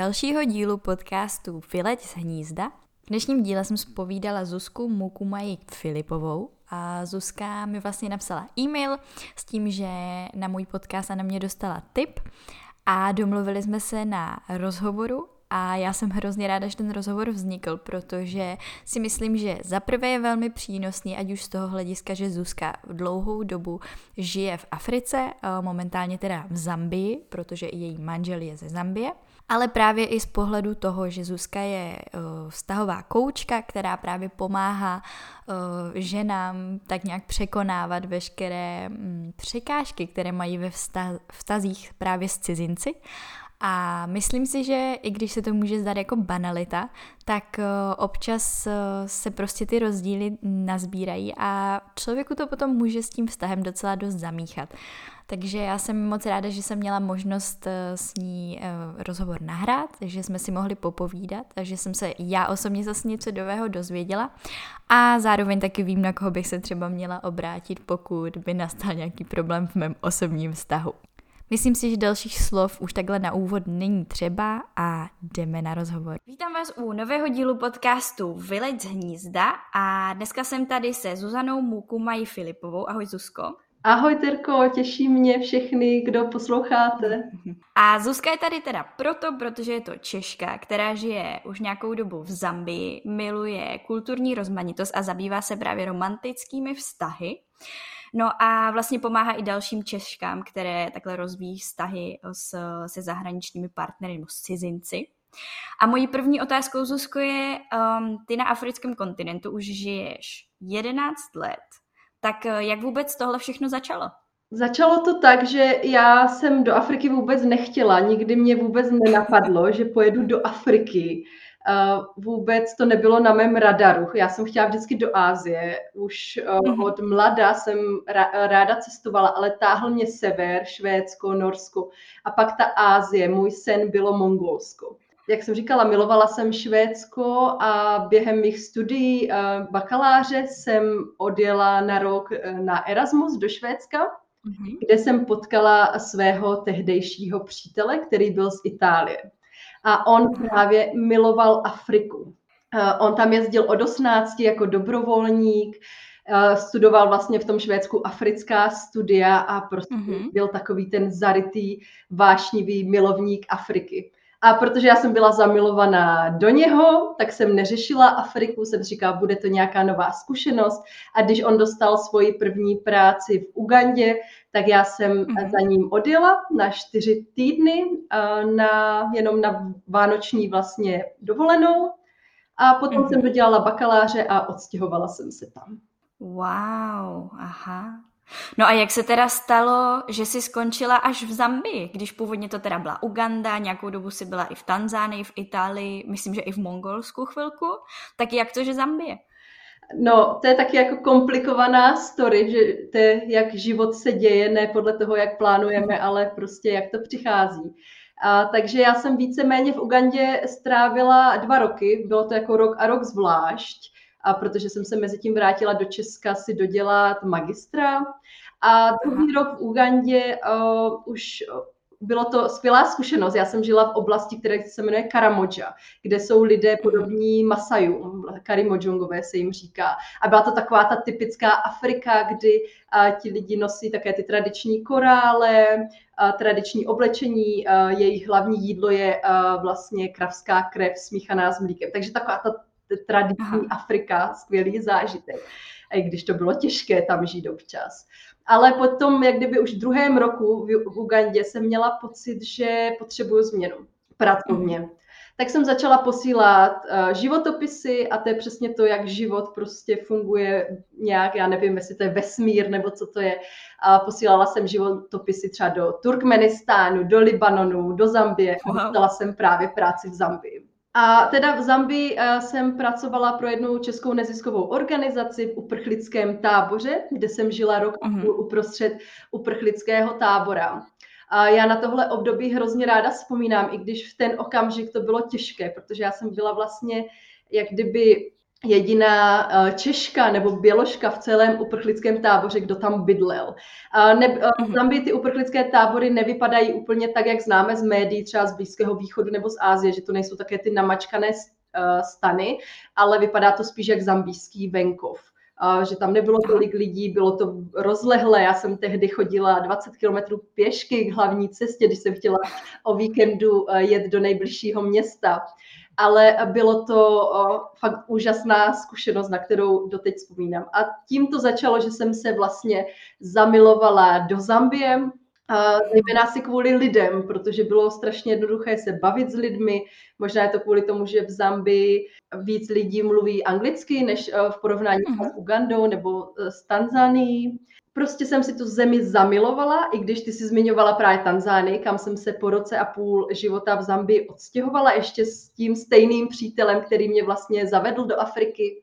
dalšího dílu podcastu Vyleď z hnízda. V dnešním díle jsem spovídala Zuzku Mukumaji Filipovou a Zuzka mi vlastně napsala e-mail s tím, že na můj podcast a na mě dostala tip a domluvili jsme se na rozhovoru a já jsem hrozně ráda, že ten rozhovor vznikl, protože si myslím, že za prvé je velmi přínosný, ať už z toho hlediska, že Zuzka v dlouhou dobu žije v Africe, eh, momentálně teda v Zambii, protože její manžel je ze Zambie, ale právě i z pohledu toho, že Zuzka je uh, vztahová koučka, která právě pomáhá uh, ženám tak nějak překonávat veškeré um, překážky, které mají ve vztazích právě s cizinci a myslím si, že i když se to může zdát jako banalita, tak eh, občas eh, se prostě ty rozdíly nazbírají a člověku to potom může s tím vztahem docela dost zamíchat. Takže já jsem moc ráda, že jsem měla možnost eh, s ní rozhovor nahrát, že jsme si mohli popovídat a že jsem se já osobně zase něco nového dozvěděla a zároveň taky vím, na koho bych se třeba měla obrátit, pokud by nastal nějaký problém v mém osobním vztahu. Myslím si, že dalších slov už takhle na úvod není třeba a jdeme na rozhovor. Vítám vás u nového dílu podcastu Vylec hnízda a dneska jsem tady se Zuzanou Mukumají Filipovou. Ahoj Zuzko. Ahoj Terko, těší mě všechny, kdo posloucháte. A Zuzka je tady teda proto, protože je to Češka, která žije už nějakou dobu v Zambii, miluje kulturní rozmanitost a zabývá se právě romantickými vztahy. No a vlastně pomáhá i dalším Češkám, které takhle rozvíjí vztahy s, se zahraničními partnery nebo s cizinci. A mojí první otázkou, Zuzko, je, um, ty na africkém kontinentu už žiješ 11 let, tak eh, jak vůbec tohle všechno začalo? Začalo to tak, že já jsem do Afriky vůbec nechtěla, nikdy mě vůbec nenapadlo, že pojedu do Afriky vůbec to nebylo na mém radaru. Já jsem chtěla vždycky do Ázie. Už mm-hmm. od mlada jsem ráda cestovala, ale táhl mě sever, Švédsko, Norsko a pak ta Ázie. Můj sen bylo Mongolsko. Jak jsem říkala, milovala jsem Švédsko a během mých studií bakaláře jsem odjela na rok e, na Erasmus do Švédska, mm-hmm. kde jsem potkala svého tehdejšího přítele, který byl z Itálie a on právě miloval Afriku. Eh, on tam jezdil od 18 jako dobrovolník, eh, studoval vlastně v tom Švédsku africká studia a prostě mm-hmm. byl takový ten zarytý, vášnivý milovník Afriky. A protože já jsem byla zamilovaná do něho, tak jsem neřešila Afriku, jsem říkala, bude to nějaká nová zkušenost. A když on dostal svoji první práci v Ugandě, tak já jsem mm-hmm. za ním odjela na čtyři týdny, na, jenom na vánoční vlastně dovolenou. A potom mm-hmm. jsem dodělala bakaláře a odstěhovala jsem se tam. Wow, aha. No a jak se teda stalo, že jsi skončila až v Zambii, když původně to teda byla Uganda, nějakou dobu si byla i v Tanzánii, v Itálii, myslím, že i v Mongolsku chvilku, tak jak to, že Zambie? No, to je taky jako komplikovaná story, že to je, jak život se děje, ne podle toho, jak plánujeme, ale prostě jak to přichází. A, takže já jsem víceméně v Ugandě strávila dva roky, bylo to jako rok a rok zvlášť, a protože jsem se mezi tím vrátila do Česka si dodělat magistra. A druhý rok v Ugandě uh, už bylo to skvělá zkušenost. Já jsem žila v oblasti, která se jmenuje Karamoja, kde jsou lidé podobní Masajům, Karimojongové se jim říká. A byla to taková ta typická Afrika, kdy a, ti lidi nosí také ty tradiční korále, a, tradiční oblečení, a, jejich hlavní jídlo je a, vlastně kravská krev smíchaná s mlíkem. Takže taková ta tradiční Aha. Afrika, skvělý zážitek. I když to bylo těžké tam žít občas. Ale potom, jak kdyby už v druhém roku v Ugandě jsem měla pocit, že potřebuju změnu pracovně. Mm. Tak jsem začala posílat uh, životopisy a to je přesně to, jak život prostě funguje nějak, já nevím, jestli to je vesmír nebo co to je. A posílala jsem životopisy třeba do Turkmenistánu, do Libanonu, do Zambie wow. a dostala jsem právě práci v Zambii. A teda v Zambii uh, jsem pracovala pro jednu českou neziskovou organizaci v uprchlickém táboře, kde jsem žila rok a mhm. půl uprostřed uprchlického tábora. A já na tohle období hrozně ráda vzpomínám, i když v ten okamžik to bylo těžké, protože já jsem byla vlastně jak kdyby jediná uh, Češka nebo Běložka v celém uprchlickém táboře, kdo tam bydlel. Uh, ne, uh, tam by ty uprchlické tábory nevypadají úplně tak, jak známe z médií, třeba z Blízkého východu nebo z Ázie, že to nejsou také ty namačkané stany, ale vypadá to spíš jak zambijský venkov. Že tam nebylo tolik lidí, bylo to rozlehlé. Já jsem tehdy chodila 20 kilometrů pěšky k hlavní cestě, když jsem chtěla o víkendu jet do nejbližšího města ale bylo to fakt úžasná zkušenost, na kterou doteď vzpomínám. A tím to začalo, že jsem se vlastně zamilovala do Zambie, zejména si kvůli lidem, protože bylo strašně jednoduché se bavit s lidmi. Možná je to kvůli tomu, že v Zambii víc lidí mluví anglicky, než v porovnání mm-hmm. s Ugandou nebo e, s Tanzánií. Prostě jsem si tu zemi zamilovala, i když ty si zmiňovala právě Tanzánii, kam jsem se po roce a půl života v Zambii odstěhovala ještě s tím stejným přítelem, který mě vlastně zavedl do Afriky.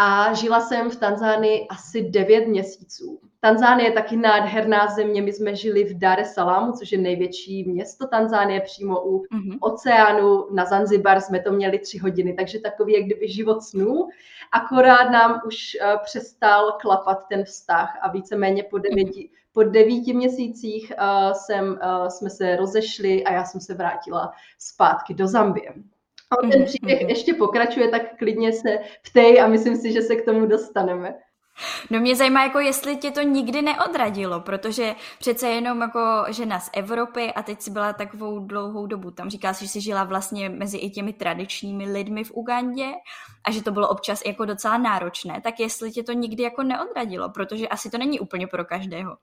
A žila jsem v Tanzánii asi 9 měsíců. Tanzánie je taky nádherná země. My jsme žili v Dar es Salamu, což je největší město Tanzánie, přímo u mm-hmm. oceánu. Na Zanzibar jsme to měli tři hodiny, takže takový jak kdyby život snů. Akorát nám už uh, přestal klapat ten vztah a víceméně po devěti, mm-hmm. po devíti měsících uh, jsem, uh, jsme se rozešli a já jsem se vrátila zpátky do Zambie. A ten mm-hmm. příběh mm-hmm. ještě pokračuje, tak klidně se ptej a myslím si, že se k tomu dostaneme. No mě zajímá, jako jestli tě to nikdy neodradilo, protože přece jenom jako žena z Evropy a teď si byla takovou dlouhou dobu tam. Říká si, že jsi žila vlastně mezi i těmi tradičními lidmi v Ugandě a že to bylo občas jako docela náročné, tak jestli tě to nikdy jako neodradilo, protože asi to není úplně pro každého.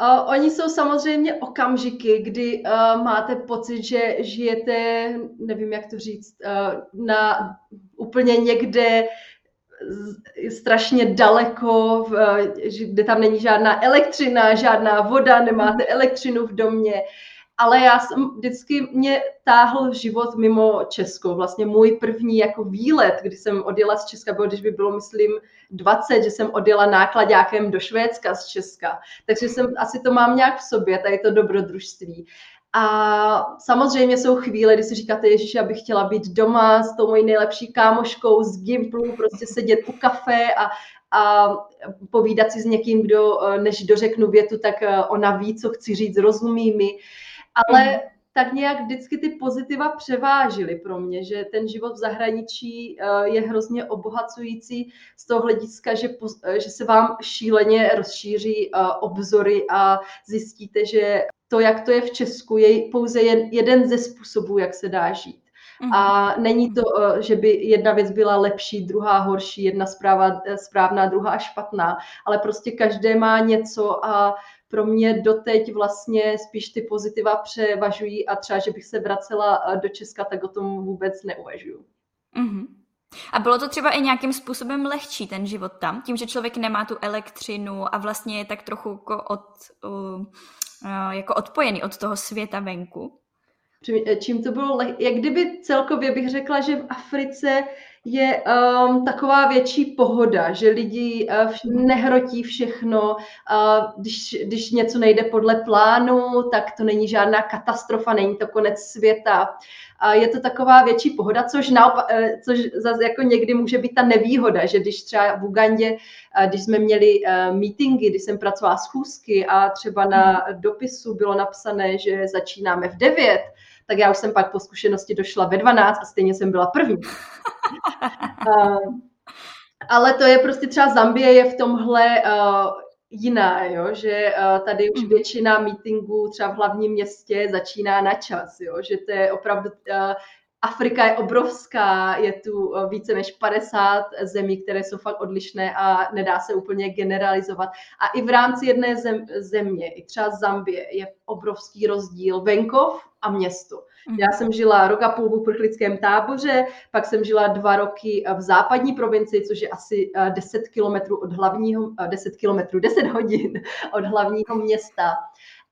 Uh, oni jsou samozřejmě okamžiky, kdy uh, máte pocit, že žijete, nevím jak to říct, uh, na úplně někde strašně daleko, kde tam není žádná elektřina, žádná voda, nemáte elektřinu v domě. Ale já jsem vždycky mě táhl život mimo Česko. Vlastně můj první jako výlet, kdy jsem odjela z Česka, bylo, když by bylo, myslím, 20, že jsem odjela nákladňákem do Švédska z Česka. Takže jsem, asi to mám nějak v sobě, tady to dobrodružství. A samozřejmě jsou chvíle, kdy si říkáte, Ježíš, já bych chtěla být doma s tou mojí nejlepší kámoškou z Gimplu, prostě sedět u kafe a, a povídat si s někým, kdo, než dořeknu větu, tak eh, ona ví, co chci říct, rozumí mi. Ale mm. tak nějak vždycky ty pozitiva převážily pro mě, že ten život v zahraničí eh, je hrozně obohacující z toho hlediska, že, eh, že se vám šíleně rozšíří obzory a zjistíte, že to, jak to je v Česku, je pouze jeden ze způsobů, jak se dá žít. Mhm. A není to, eh, že by jedna věc byla lepší, druhá horší, jedna zpráva, eh, správná, druhá špatná, ale prostě každé má něco a pro mě doteď vlastně spíš ty pozitiva převažují a třeba, že bych se vracela eh, do Česka, tak o tom vůbec neuvažuju. Mm-hmm. A bylo to třeba i nějakým způsobem lehčí ten život tam, tím, že člověk nemá tu elektřinu a vlastně je tak trochu jako od, uh, jako odpojený od toho světa venku? Čím to bylo, jak kdyby celkově bych řekla, že v Africe je um, taková větší pohoda, že lidi uh, nehrotí všechno, uh, když, když něco nejde podle plánu, tak to není žádná katastrofa, není to konec světa. Uh, je to taková větší pohoda, což, naopak, uh, což zase jako někdy může být ta nevýhoda, že když třeba v Ugandě, uh, když jsme měli uh, meetingy, když jsem pracovala schůzky a třeba na dopisu bylo napsané, že začínáme v 9, tak já už jsem pak po zkušenosti došla ve 12 a stejně jsem byla první. uh, ale to je prostě třeba Zambie je v tomhle uh, jiná, jo? že uh, tady už hmm. většina meetingů třeba v hlavním městě začíná na čas, jo? že to je opravdu uh, Afrika je obrovská, je tu více než 50 zemí, které jsou fakt odlišné a nedá se úplně generalizovat. A i v rámci jedné zem, země, i třeba Zambie, je obrovský rozdíl venkov a město. Mhm. Já jsem žila rok a půl v uprchlickém táboře, pak jsem žila dva roky v západní provincii, což je asi 10 eh, kilometrů od hlavního, 10 eh, kilometrů, 10 hodin od hlavního města.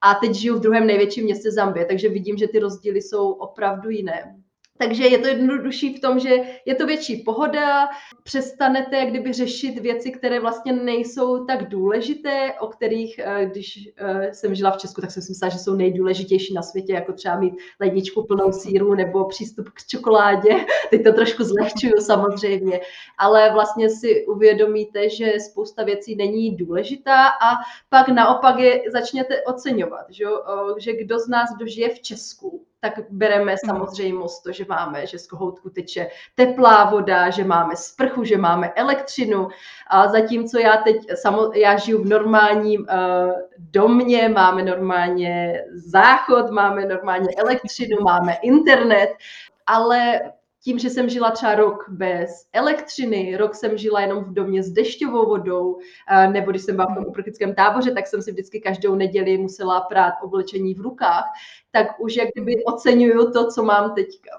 A teď žiju v druhém největším městě Zambie, takže vidím, že ty rozdíly jsou opravdu jiné. Takže je to jednodušší v tom, že je to větší pohoda, přestanete jak kdyby řešit věci, které vlastně nejsou tak důležité, o kterých, eh, když eh, jsem žila v Česku, tak jsem si myslela, že jsou nejdůležitější na světě, jako třeba mít ledničku plnou síru nebo přístup k čokoládě. Teď to trošku zlehčuju samozřejmě, ale vlastně si uvědomíte, že spousta věcí není důležitá a pak naopak je začněte oceňovat, že, že kdo z nás dožije v Česku, tak bereme mhm. samozřejmost to, že máme, že z kohoutku teče teplá voda, že máme sprchu, že máme elektřinu. A zatímco já teď, samo, já žiju v normálním uh, domě, máme normálně záchod, máme normálně elektřinu, máme internet, ale tím, že jsem žila třeba rok bez elektřiny, rok jsem žila jenom v domě s dešťovou vodou, nebo když jsem byla v tom uprchlickém táboře, tak jsem si vždycky každou neděli musela prát oblečení v rukách, tak už jak kdyby oceňuju to, co mám teďka.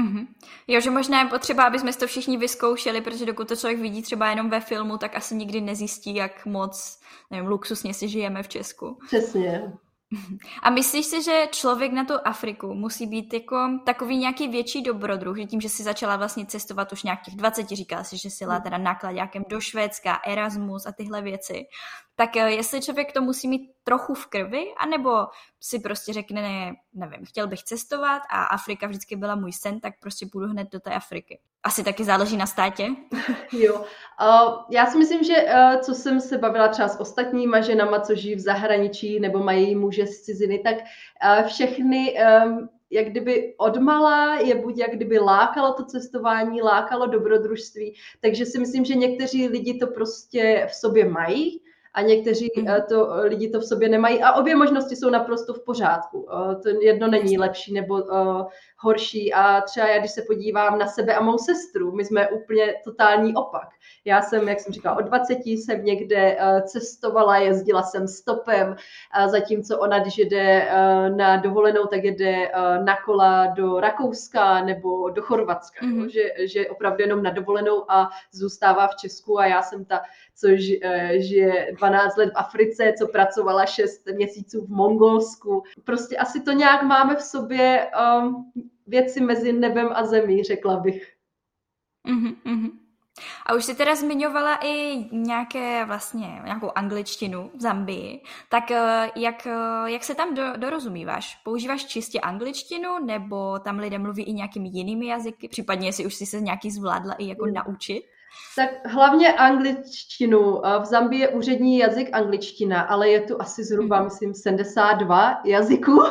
Mm-hmm. Jo, že možná je potřeba, aby jsme to všichni vyzkoušeli, protože dokud to člověk vidí třeba jenom ve filmu, tak asi nikdy nezjistí, jak moc, nevím, luxusně si žijeme v Česku. Přesně. A myslíš si, že člověk na tu Afriku musí být jako takový nějaký větší dobrodruh, že tím, že si začala vlastně cestovat už nějakých 20, říkala si, že si jela teda nákladňákem do Švédska, Erasmus a tyhle věci, tak eh, jestli člověk to musí mít trochu v krvi, anebo si prostě řekne, ne, nevím, chtěl bych cestovat a Afrika vždycky byla můj sen, tak prostě půjdu hned do té Afriky. Asi taky záleží na státě. Jo, já si myslím, že uh, co jsem se bavila třeba s ostatníma ženama, co žijí v zahraničí nebo mají muže z ciziny, tak uh, všechny um, jak kdyby odmala je buď jak kdyby lákalo to cestování, lákalo dobrodružství, takže si myslím, že někteří lidi to prostě v sobě mají a někteří mm. to, lidi to v sobě nemají a obě možnosti jsou naprosto v pořádku. To jedno není lepší nebo horší a třeba já, když se podívám na sebe a mou sestru, my jsme úplně totální opak. Já jsem, jak jsem říkala, od 20 jsem někde eh, cestovala, jezdila jsem stopem, zatímco ona, když jede eh, na dovolenou, tak jede eh, na kola do Rakouska nebo do Chorvatska, mm-hmm. že, že opravdu jenom na dovolenou a zůstává v Česku a já jsem ta, co žije 12 let v Africe, co pracovala 6 měsíců v Mongolsku. Prostě asi to nějak máme v sobě um, věci mezi nebem a zemí, řekla bych. Mm-hmm. A už jsi teda zmiňovala i nějaké vlastně, nějakou angličtinu v Zambii, tak eh, jak, eh, jak se tam do, dorozumíváš? Používáš čistě angličtinu nebo tam lidé mluví i nějakými jinými jazyky? Případně jestli už jsi se nějaký zvládla i jako mm. naučit? Tak hlavně angličtinu. V Zambii je úřední jazyk angličtina, ale je tu asi zhruba, mm. myslím, 72 jazyků.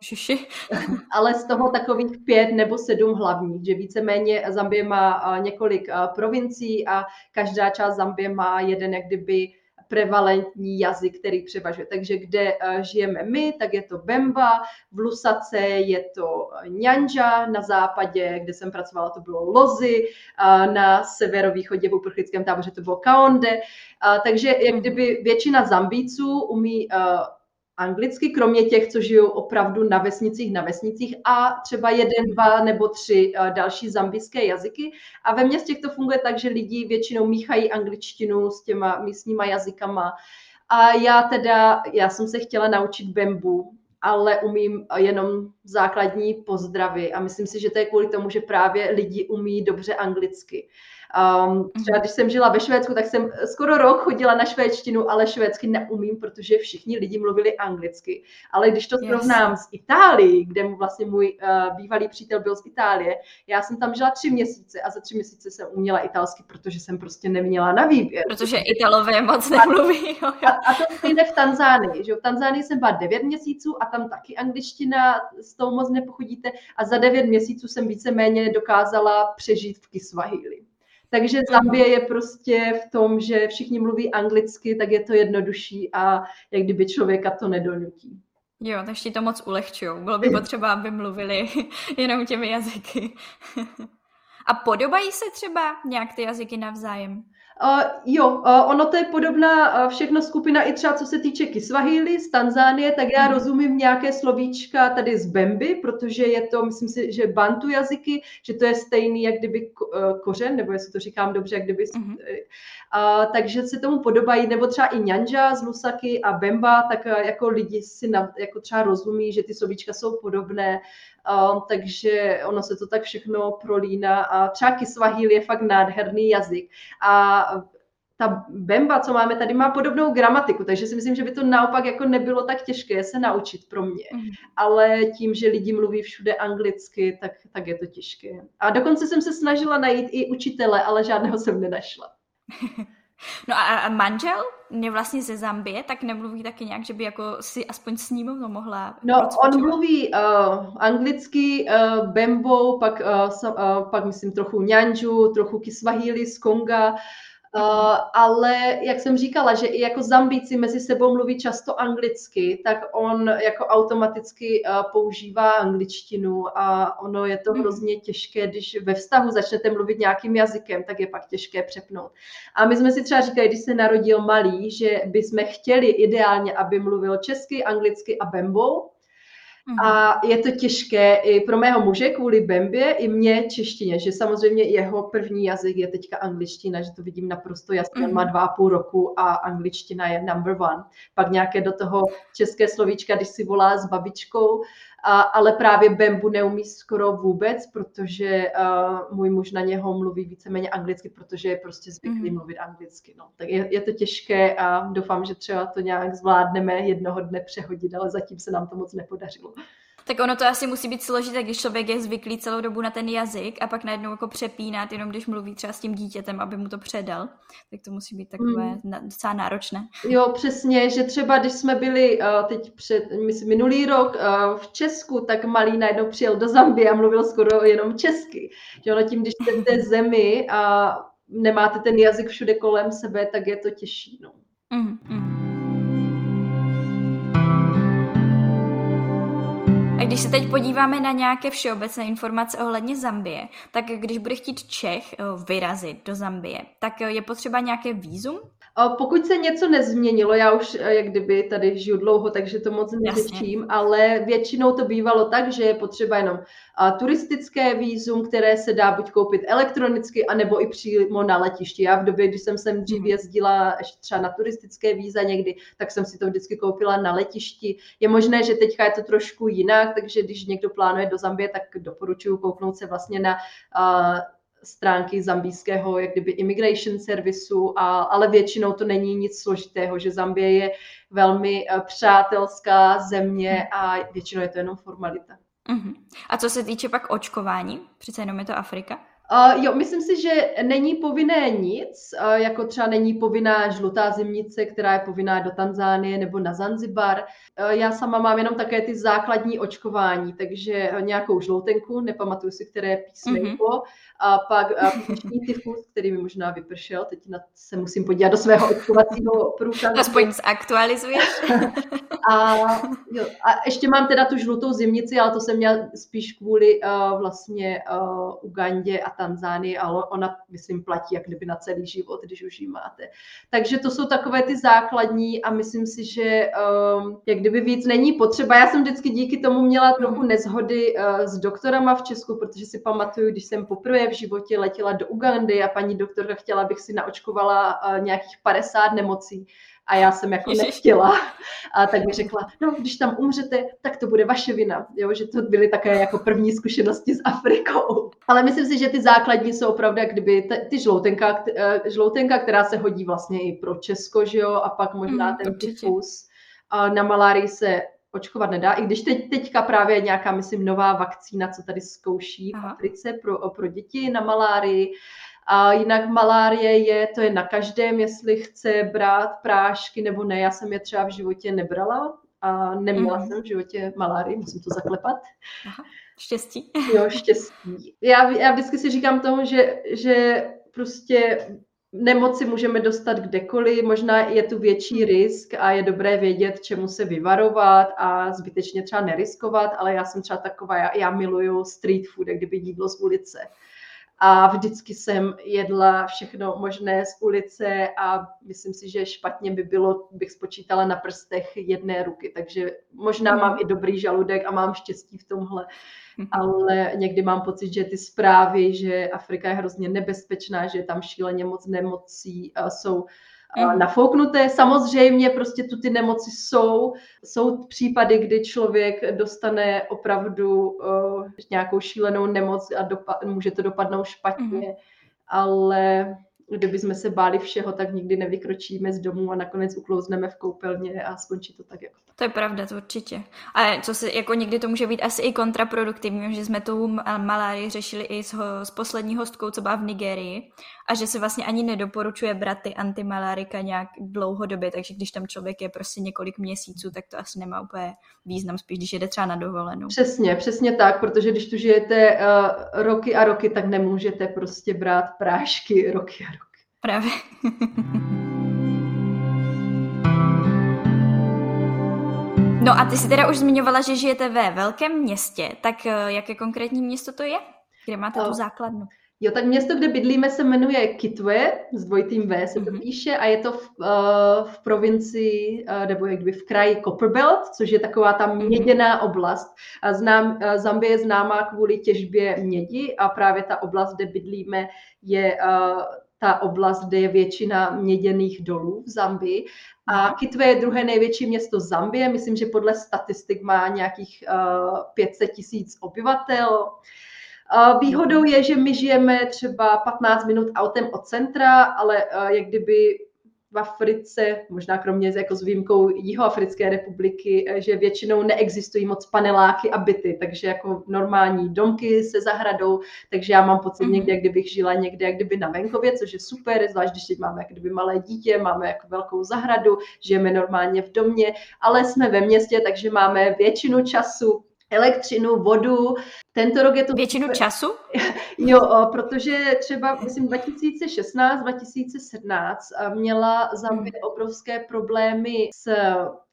Šiši. Ale z toho takových pět nebo sedm hlavních, že víceméně Zambie má několik provincií a každá část Zambie má jeden jak kdyby prevalentní jazyk, který převažuje. Takže kde žijeme my, tak je to Bemba, v Lusace je to Njanja, na západě, kde jsem pracovala, to bylo Lozy, na severovýchodě v uprchlickém táboře to bylo Kaonde. Takže jak mhm. kdyby většina Zambíců umí anglicky, kromě těch, co žijou opravdu na vesnicích, na vesnicích a třeba jeden, dva nebo tři eh, další zambijské jazyky. A ve městě to funguje tak, že lidi většinou míchají angličtinu s těma místníma jazykama. A já teda, já jsem se chtěla naučit bembu, ale umím jenom základní pozdravy a myslím si, že to je kvůli tomu, že právě lidi umí dobře anglicky. Um, třeba když jsem žila ve Švédsku, tak jsem skoro rok chodila na švédštinu, ale švédsky neumím, protože všichni lidi mluvili anglicky. Ale když to srovnám yes. s Itálií, kde mu vlastně můj uh, bývalý přítel byl z Itálie, já jsem tam žila tři měsíce a za tři měsíce jsem uměla italsky, protože jsem prostě neměla na výběr. Protože Italové moc nemluví. A, a to stejně v Tanzánii. Že? V Tanzánii jsem byla devět měsíců a tam taky angličtina s tou moc nepochodíte a za devět měsíců jsem víceméně dokázala přežít v Kiswahili. Takže Zambie je prostě v tom, že všichni mluví anglicky, tak je to jednodušší a jak kdyby člověka to nedonutí. Jo, takže ti to moc ulehčují. Bylo by potřeba, aby mluvili jenom těmi jazyky. a podobají se třeba nějak ty jazyky navzájem? Uh, jo, uh, ono to je podobná uh, všechno skupina i třeba co se týče Kiswahili z Tanzánie, tak já mm. rozumím nějaké slovíčka tady z Bemby, protože je to, myslím si, že bantu jazyky, že to je stejný jak kdyby uh, kořen, nebo jestli to říkám dobře, jak kdyby... Mm. Uh, takže se tomu podobají, nebo třeba i Njanja z Lusaky a Bemba, tak uh, jako lidi si na, jako třeba rozumí, že ty slovíčka jsou podobné. Uh, takže ono se to tak všechno prolíná a třeba Kiswahili je fakt nádherný jazyk a ta Bemba, co máme tady, má podobnou gramatiku, takže si myslím, že by to naopak jako nebylo tak těžké se naučit pro mě. Mm. Ale tím, že lidi mluví všude anglicky, tak, tak je to těžké. A dokonce jsem se snažila najít i učitele, ale žádného jsem nenašla. No a, a manžel mě vlastně ze Zambie, tak nemluví taky nějak, že by jako si aspoň s ním mohla No, procvičovat. on mluví uh, anglicky, uh, bembo, pak, uh, uh, pak myslím trochu nyanju, trochu kiswahili z Konga, Uh, ale jak jsem říkala, že i jako Zambíci mezi sebou mluví často anglicky, tak on jako automaticky uh, používá angličtinu a ono je to hmm. hrozně těžké, když ve vztahu začnete mluvit nějakým jazykem, tak je pak těžké přepnout. A my jsme si třeba říkali, když se narodil malý, že bychom chtěli ideálně, aby mluvil česky, anglicky a bembou, a je to těžké i pro mého muže kvůli Bembě, i mě češtině, že samozřejmě jeho první jazyk je teďka angličtina, že to vidím naprosto jasně, on má mhm. dva a půl roku a angličtina je number one. Pak nějaké do toho české slovíčka, když si volá s babičkou, ale právě Bembu neumí skoro vůbec, protože uh, můj muž na něho mluví víceméně anglicky, protože je prostě zvyklý mm. mluvit anglicky. No. Tak je, je to těžké a doufám, že třeba to nějak zvládneme jednoho dne přehodit, ale zatím se nám to moc nepodařilo. Tak ono to asi musí být složité, když člověk je zvyklý celou dobu na ten jazyk a pak najednou jako přepínat, jenom když mluví třeba s tím dítětem, aby mu to předal. Tak to musí být takové mm. docela náročné. Jo, přesně, že třeba když jsme byli uh, teď před, myslím, minulý rok uh, v Česku, tak malý najednou přijel do Zambie a mluvil skoro jenom česky. Že ono tím, když jste v té zemi a nemáte ten jazyk všude kolem sebe, tak je to těžší. No. Mm, mm. Když se teď podíváme na nějaké všeobecné informace ohledně Zambie, tak když bude chtít Čech eh, vyrazit do Zambie, tak eh, je potřeba nějaké výzum? Pokud se něco nezměnilo, já už eh, jak kdyby tady žiju dlouho, takže to moc neřeším, ale většinou to bývalo tak, že je potřeba jenom turistické výzum, které se dá buď koupit elektronicky, anebo i přímo na letišti. Já v době, kdy jsem sem dřív mhm. jezdila ještě třeba na turistické víza někdy, tak jsem si to vždycky koupila na letišti. Je možné, že teďka je to trošku jinak, takže když někdo plánuje do Zambie, tak doporučuji kouknout se vlastně na stránky zambijského jak kdyby immigration servisu, a, ale většinou to není nic složitého, že Zambie je velmi přátelská země a většinou je to jenom formalita. Uh-huh. A co se týče pak očkování, přece jenom je to Afrika? Uh, jo, myslím si, že není povinné nic, uh, jako třeba není povinná žlutá zimnice, která je povinná do Tanzánie nebo na Zanzibar. Uh, já sama mám jenom také ty základní očkování, takže nějakou žloutenku, nepamatuju si, které písmenko, mm-hmm. a pak píšní tyfus, který mi možná vypršel, teď na, se musím podívat do svého očkovacího průkazu. Aspoň zaktualizuješ. a, jo, a ještě mám teda tu žlutou zimnici, ale to jsem měla spíš kvůli uh, vlastně uh, Ugandě a Tanzánii, ale ona, myslím, platí jak kdyby na celý život, když už ji máte. Takže to jsou takové ty základní a myslím si, že um, jak kdyby víc není potřeba. Já jsem vždycky díky tomu měla trochu nezhody uh, s doktorama v Česku, protože si pamatuju, když jsem poprvé v životě letěla do Ugandy a paní doktorka chtěla, abych si naočkovala uh, nějakých 50 nemocí a já jsem jako nechtěla. A tak mi řekla, no, když tam umřete, tak to bude vaše vina. Jo, že to byly také jako první zkušenosti s Afrikou. Ale myslím si, že ty základní jsou opravdu jak kdyby ty, ty žloutenka, eh, žloutenka, která se hodí vlastně i pro Česko, že jo, a pak možná mm, ten tyfus. A na malárii se očkovat nedá, i když teď, teďka právě nějaká, myslím, nová vakcína, co tady zkouší v Africe pro, pro děti na malárii. A jinak malárie je, to je na každém, jestli chce brát prášky nebo ne. Já jsem je třeba v životě nebrala a neměla mm. jsem v životě malárii, musím to zaklepat. Aha. Štěstí. Jo, štěstí. Já, já vždycky si říkám tomu, že, že prostě nemoci můžeme dostat kdekoliv, možná je tu větší risk a je dobré vědět, čemu se vyvarovat a zbytečně třeba neriskovat, ale já jsem třeba taková, já, já miluju street food, jak kdyby jídlo z ulice a vždycky jsem jedla všechno možné z ulice a myslím si, že špatně by bylo, bych spočítala na prstech jedné ruky, takže možná mám i dobrý žaludek a mám štěstí v tomhle, mm. ale někdy mám pocit, že ty zprávy, že Afrika je hrozně nebezpečná, že je tam šíleně moc nemocí, jsou mm. nafouknuté. Samozřejmě prostě tu ty nemoci jsou. Jsou případy, kdy člověk dostane opravdu uh, nějakou šílenou nemoc a dopa- může to dopadnout špatně, mm. ale kdyby jsme se báli všeho, tak nikdy nevykročíme z domu a nakonec uklouzneme v koupelně a skončí to tak jako. To je pravda, to určitě. A co se, jako někdy to může být asi i kontraproduktivní, že jsme tu malárii řešili i s, s poslední hostkou, co byla v Nigerii a že se vlastně ani nedoporučuje brát ty antimalárika nějak dlouhodobě, takže když tam člověk je prostě několik měsíců, tak to asi nemá úplně význam, spíš když jede třeba na dovolenou. Přesně, přesně tak, protože když tu žijete uh, roky a roky, tak nemůžete prostě brát prášky roky a roky. Právě. No a ty jsi teda už zmiňovala, že žijete ve velkém městě, tak eh, jaké konkrétní město to je? Kde máte tu základnu? Jo, tak město, kde bydlíme, se jmenuje Kitwe, s dvojitým V se to mm-hmm. píše, a je to v, uh, v provincii, uh, nebo jakby v kraji Copperbelt, což je taková ta mhm. měděná oblast. A znám, uh, Zambie je známá kvůli těžbě mědi a právě ta oblast, kde bydlíme, je uh, ta oblast, kde je většina měděných dolů v Zambii. A Kitwe je druhé největší město Zambie, myslím, že podle statistik má nějakých uh, 500 tisíc obyvatel. Uh, výhodou je, že my žijeme třeba 15 minut autem od centra, ale uh, jak kdyby v Africe, možná kromě jako s výjimkou Jihoafrické republiky, eh, že většinou neexistují moc paneláky a byty, takže jako normální domky se zahradou, takže já mám pocit mm-hmm. někde, jak kdybych žila někde, jak kdyby na venkově, což je super, zvlášť když teď máme jak kdyby malé dítě, máme jako velkou zahradu, žijeme normálně v domě, ale jsme ve městě, takže máme většinu času elektřinu, vodu. Tento rok je to... Většinu času? Jo, protože třeba, myslím, 2016, 2017 měla Zambie hmm. obrovské problémy s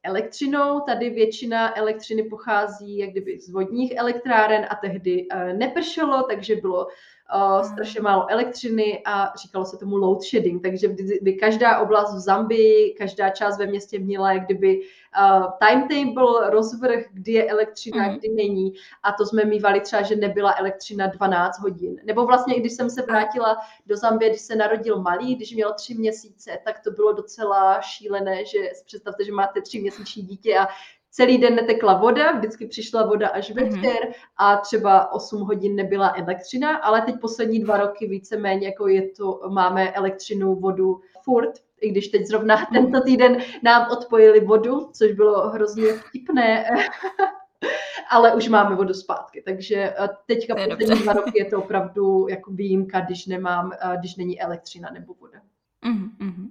elektřinou. Tady většina elektřiny pochází jak kdyby z vodních elektráren a tehdy eh, nepršelo, takže bylo uh, strašně málo elektřiny a říkalo se tomu load shedding, takže by každá oblast v Zambii, každá část ve městě měla jak kdyby uh, timetable, rozvrh, kdy je elektřina, mm. kdy není a to jsme mývali třeba, že nebyla elektřina 12 hodin. Nebo vlastně, když jsem se vrátila do Zambie, když se narodil malý, když měl tři měsíce, tak to bylo docela šílené, že představte, že máte tři měsíční dítě a celý den netekla voda, vždycky přišla voda až mhm. večer mm-hmm. a třeba 8 hodin nebyla elektřina, ale teď poslední dva roky víceméně jako je to, máme elektřinu, vodu furt, i když teď zrovna mhm. tento týden nám odpojili vodu, což bylo hrozně vtipné, ale už máme vodu zpátky, takže eh, teďka poslední dva roky je to opravdu jako výjimka, když nemám, eh, když není elektřina nebo voda. Mm-hmm.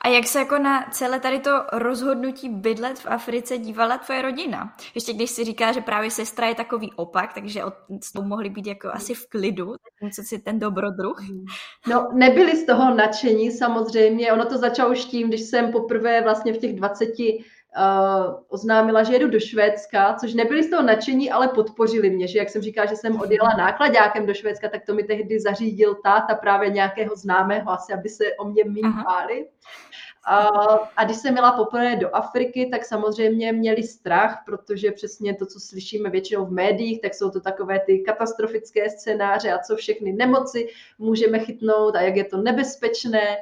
A jak se jako na celé tady to rozhodnutí bydlet v Africe dívala tvoje rodina? Ještě když si říká, že právě sestra je takový opak, takže s tou mohli být jako asi v klidu, co si ten dobrodruh. No, nebyli z toho nadšení samozřejmě. Ono to začalo už tím, když jsem poprvé vlastně v těch 20 uh, oznámila, že jedu do Švédska, což nebyli z toho nadšení, ale podpořili mě, že jak jsem říkala, že jsem odjela nákladákem do Švédska, tak to mi tehdy zařídil táta právě nějakého známého, asi aby se o mě méně báli. A, a když jsem měla poprvé do Afriky, tak samozřejmě měli strach, protože přesně to, co slyšíme většinou v médiích, tak jsou to takové ty katastrofické scénáře a co všechny nemoci můžeme chytnout a jak je to nebezpečné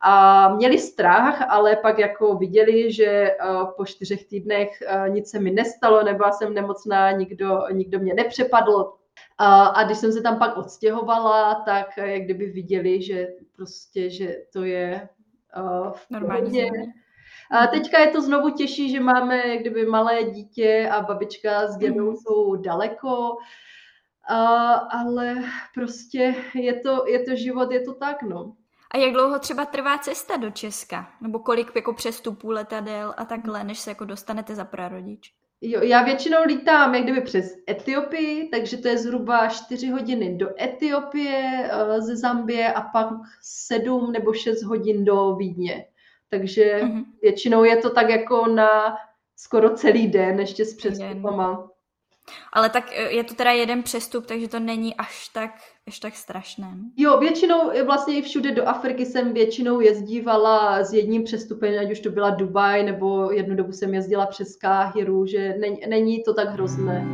a měli strach, ale pak jako viděli, že eh, po čtyřech týdnech eh, nic se mi nestalo, nebyla jsem nemocná, nikdo, nikdo mě nepřepadl. A, a když jsem se tam pak odstěhovala, tak eh, jak kdyby viděli, že prostě, že to je v Normální A teďka je to znovu těžší, že máme jak kdyby malé dítě a babička s dědou mm. jsou daleko, uh, ale prostě je to, je to život, je to tak, no. A jak dlouho třeba trvá cesta do Česka? Nebo kolik jako přestupů letadel a takhle, než se jako dostanete za prarodič? Jo, já většinou lítám jak kdyby přes Etiopii, takže to je zhruba 4 hodiny do Etiopie uh, ze Zambie a pak 7 nebo 6 hodin do Vídně. Takže mm-hmm. většinou je to tak jako na skoro celý den ještě s přestupama. Ale tak e, je to teda jeden přestup, takže to není až tak, až tak strašné. Jo, většinou e, vlastně i všude do Afriky jsem většinou jezdívala s jedním přestupem, ať už to byla Dubaj, nebo jednu dobu jsem jezdila přes Káhiru, že není, není to tak hrozné.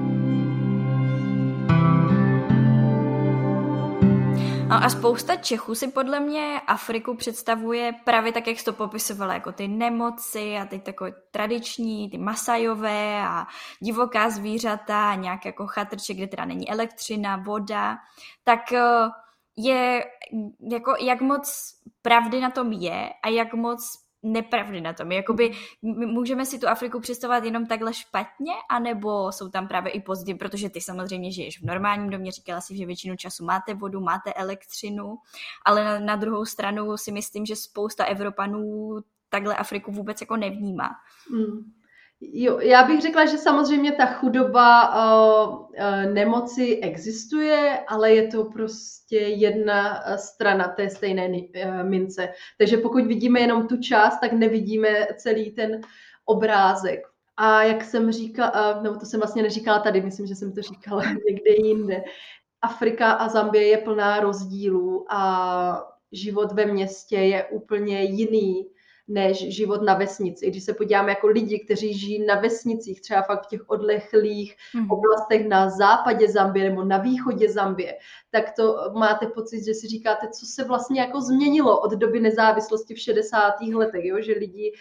No a spousta Čechů si podle mě Afriku představuje právě tak, jak jsi to popisovala, jako ty nemoci a teď takové tradiční, ty masajové a divoká zvířata a nějak jako chatrče, kde teda není elektřina, voda, tak eh, je jako jak moc pravdy na tom je a jak moc nepravdy na tom. Jakoby můžeme si tu Afriku představovat jenom takhle špatně, anebo jsou tam právě i pozitivy, protože ty samozřejmě žiješ v normálním domě, říkala si, že většinu času máte vodu, máte elektřinu, ale na, na druhou stranu si myslím, že spousta Evropanů takhle Afriku vůbec jako nevnímá. Hmm. Jo, já bych řekla, že samozřejmě ta chudoba nemoci existuje, ale je to prostě jedna strana té stejné uh, mince. Takže pokud vidíme jenom tu část, tak nevidíme celý ten obrázek. A jak jsem říkala, no to jsem vlastně neříkala tady, myslím, že jsem to říkala někde jinde. Afrika a Zambie je plná rozdílů a život ve městě je úplně jiný než život na vesnici. Když se podíváme jako lidi, kteří žijí na vesnicích, třeba fakt v těch odlechlých mm. oblastech na západě Zambie nebo na východě Zambie, tak to máte pocit, že si říkáte, co se vlastně jako změnilo od doby nezávislosti v 60. letech, jo? že lidi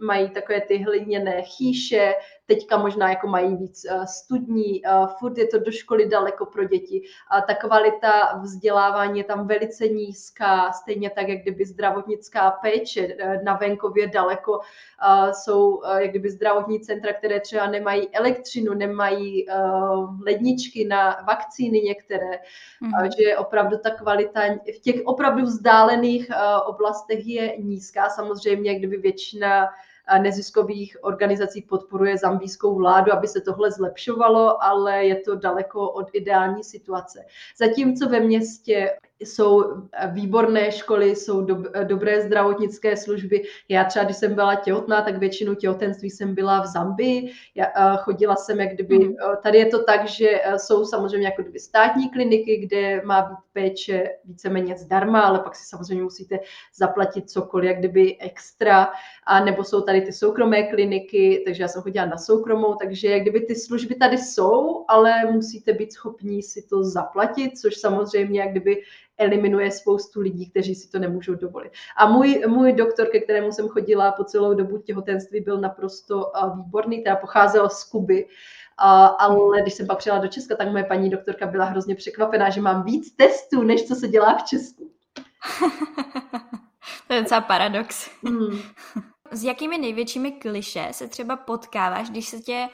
mají takové ty hliněné chýše, teďka možná jako mají víc eh, studní, eh, furt je to do školy daleko pro děti. A ta kvalita vzdělávání je tam velice nízká, stejně tak, jak kdyby zdravotnická péče eh, na venkově daleko jsou jak kdyby zdravotní centra, které třeba nemají elektřinu, nemají ledničky na vakcíny některé, mm-hmm. že opravdu ta kvalita v těch opravdu vzdálených oblastech je nízká. Samozřejmě, kdyby většina neziskových organizací podporuje zambijskou vládu, aby se tohle zlepšovalo, ale je to daleko od ideální situace. Zatímco ve městě jsou výborné školy, jsou do, dobré zdravotnické služby. Já třeba, když jsem byla těhotná, tak většinu těhotenství jsem byla v Zambii. Já, chodila jsem, jak kdyby, mm. tady je to tak, že jsou samozřejmě jako kdyby státní kliniky, kde má být péče víceméně zdarma, ale pak si samozřejmě musíte zaplatit cokoliv, jak kdyby extra, a nebo jsou tady ty soukromé kliniky, takže já jsem chodila na soukromou, takže jak kdyby ty služby tady jsou, ale musíte být schopní si to zaplatit, což samozřejmě jak kdyby eliminuje spoustu lidí, kteří si to nemůžou dovolit. A můj, můj doktor, ke kterému jsem chodila po celou dobu těhotenství, byl naprosto výborný, teda pocházel z Kuby, ale když jsem pak přijela do Česka, tak moje paní doktorka byla hrozně překvapená, že mám víc testů, než co se dělá v Česku. to je docela paradox. Hmm. S jakými největšími kliše se třeba potkáváš, když se tě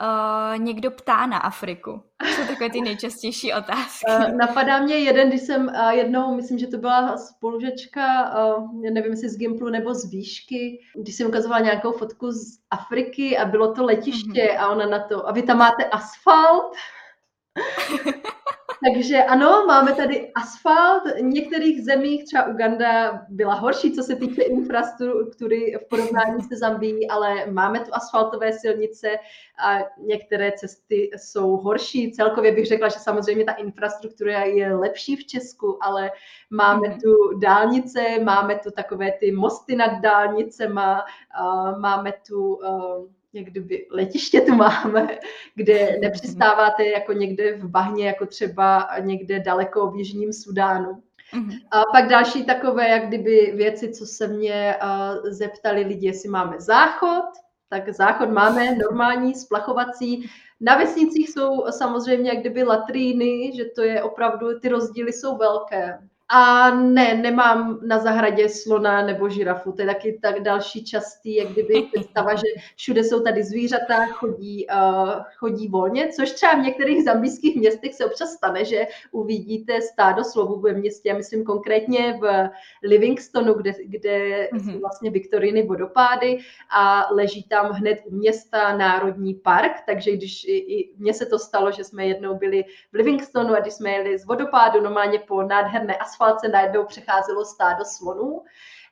uh, někdo ptá na Afriku? To jsou takové ty nejčastější otázky. Uh, napadá mě jeden, když jsem uh, jednou, myslím, že to byla spolužečka, uh, nevím, jestli z Gimplu nebo z výšky, když jsem ukazovala nějakou fotku z Afriky a bylo to letiště mm-hmm. a ona na to, a vy tam máte asfalt? Takže ano, máme tady asfalt. V některých zemích, třeba Uganda, byla horší, co se týče infrastruktury v porovnání se Zambií, ale máme tu asfaltové silnice a některé cesty jsou horší. Celkově bych řekla, že samozřejmě ta infrastruktura je lepší v Česku, ale máme mhm. tu dálnice, máme tu takové ty mosty nad dálnicema, máme tu jak kdyby letiště tu máme, kde nepřistáváte jako někde v bahně, jako třeba někde daleko v Jižním Sudánu. Mm-hmm. A pak další takové, jak kdyby věci, co se mě uh, zeptali lidi, jestli máme záchod, tak záchod máme normální, splachovací. Na vesnicích jsou samozřejmě jak kdyby latríny, že to je opravdu, ty rozdíly jsou velké. A ne, nemám na zahradě slona nebo žirafu. To je taky tak další častý, jak kdyby představa, že všude jsou tady zvířata, chodí, uh, chodí volně, což třeba v některých zambijských městech se občas stane, že uvidíte stádo slovů ve městě. Já myslím konkrétně v Livingstonu, kde, kde mm-hmm. jsou vlastně Viktoriny vodopády a leží tam hned u města Národní park, takže když i, i mně se to stalo, že jsme jednou byli v Livingstonu a když jsme jeli z vodopádu normálně po nádherné asfaltě, asfalt se najednou přecházelo stádo slonů,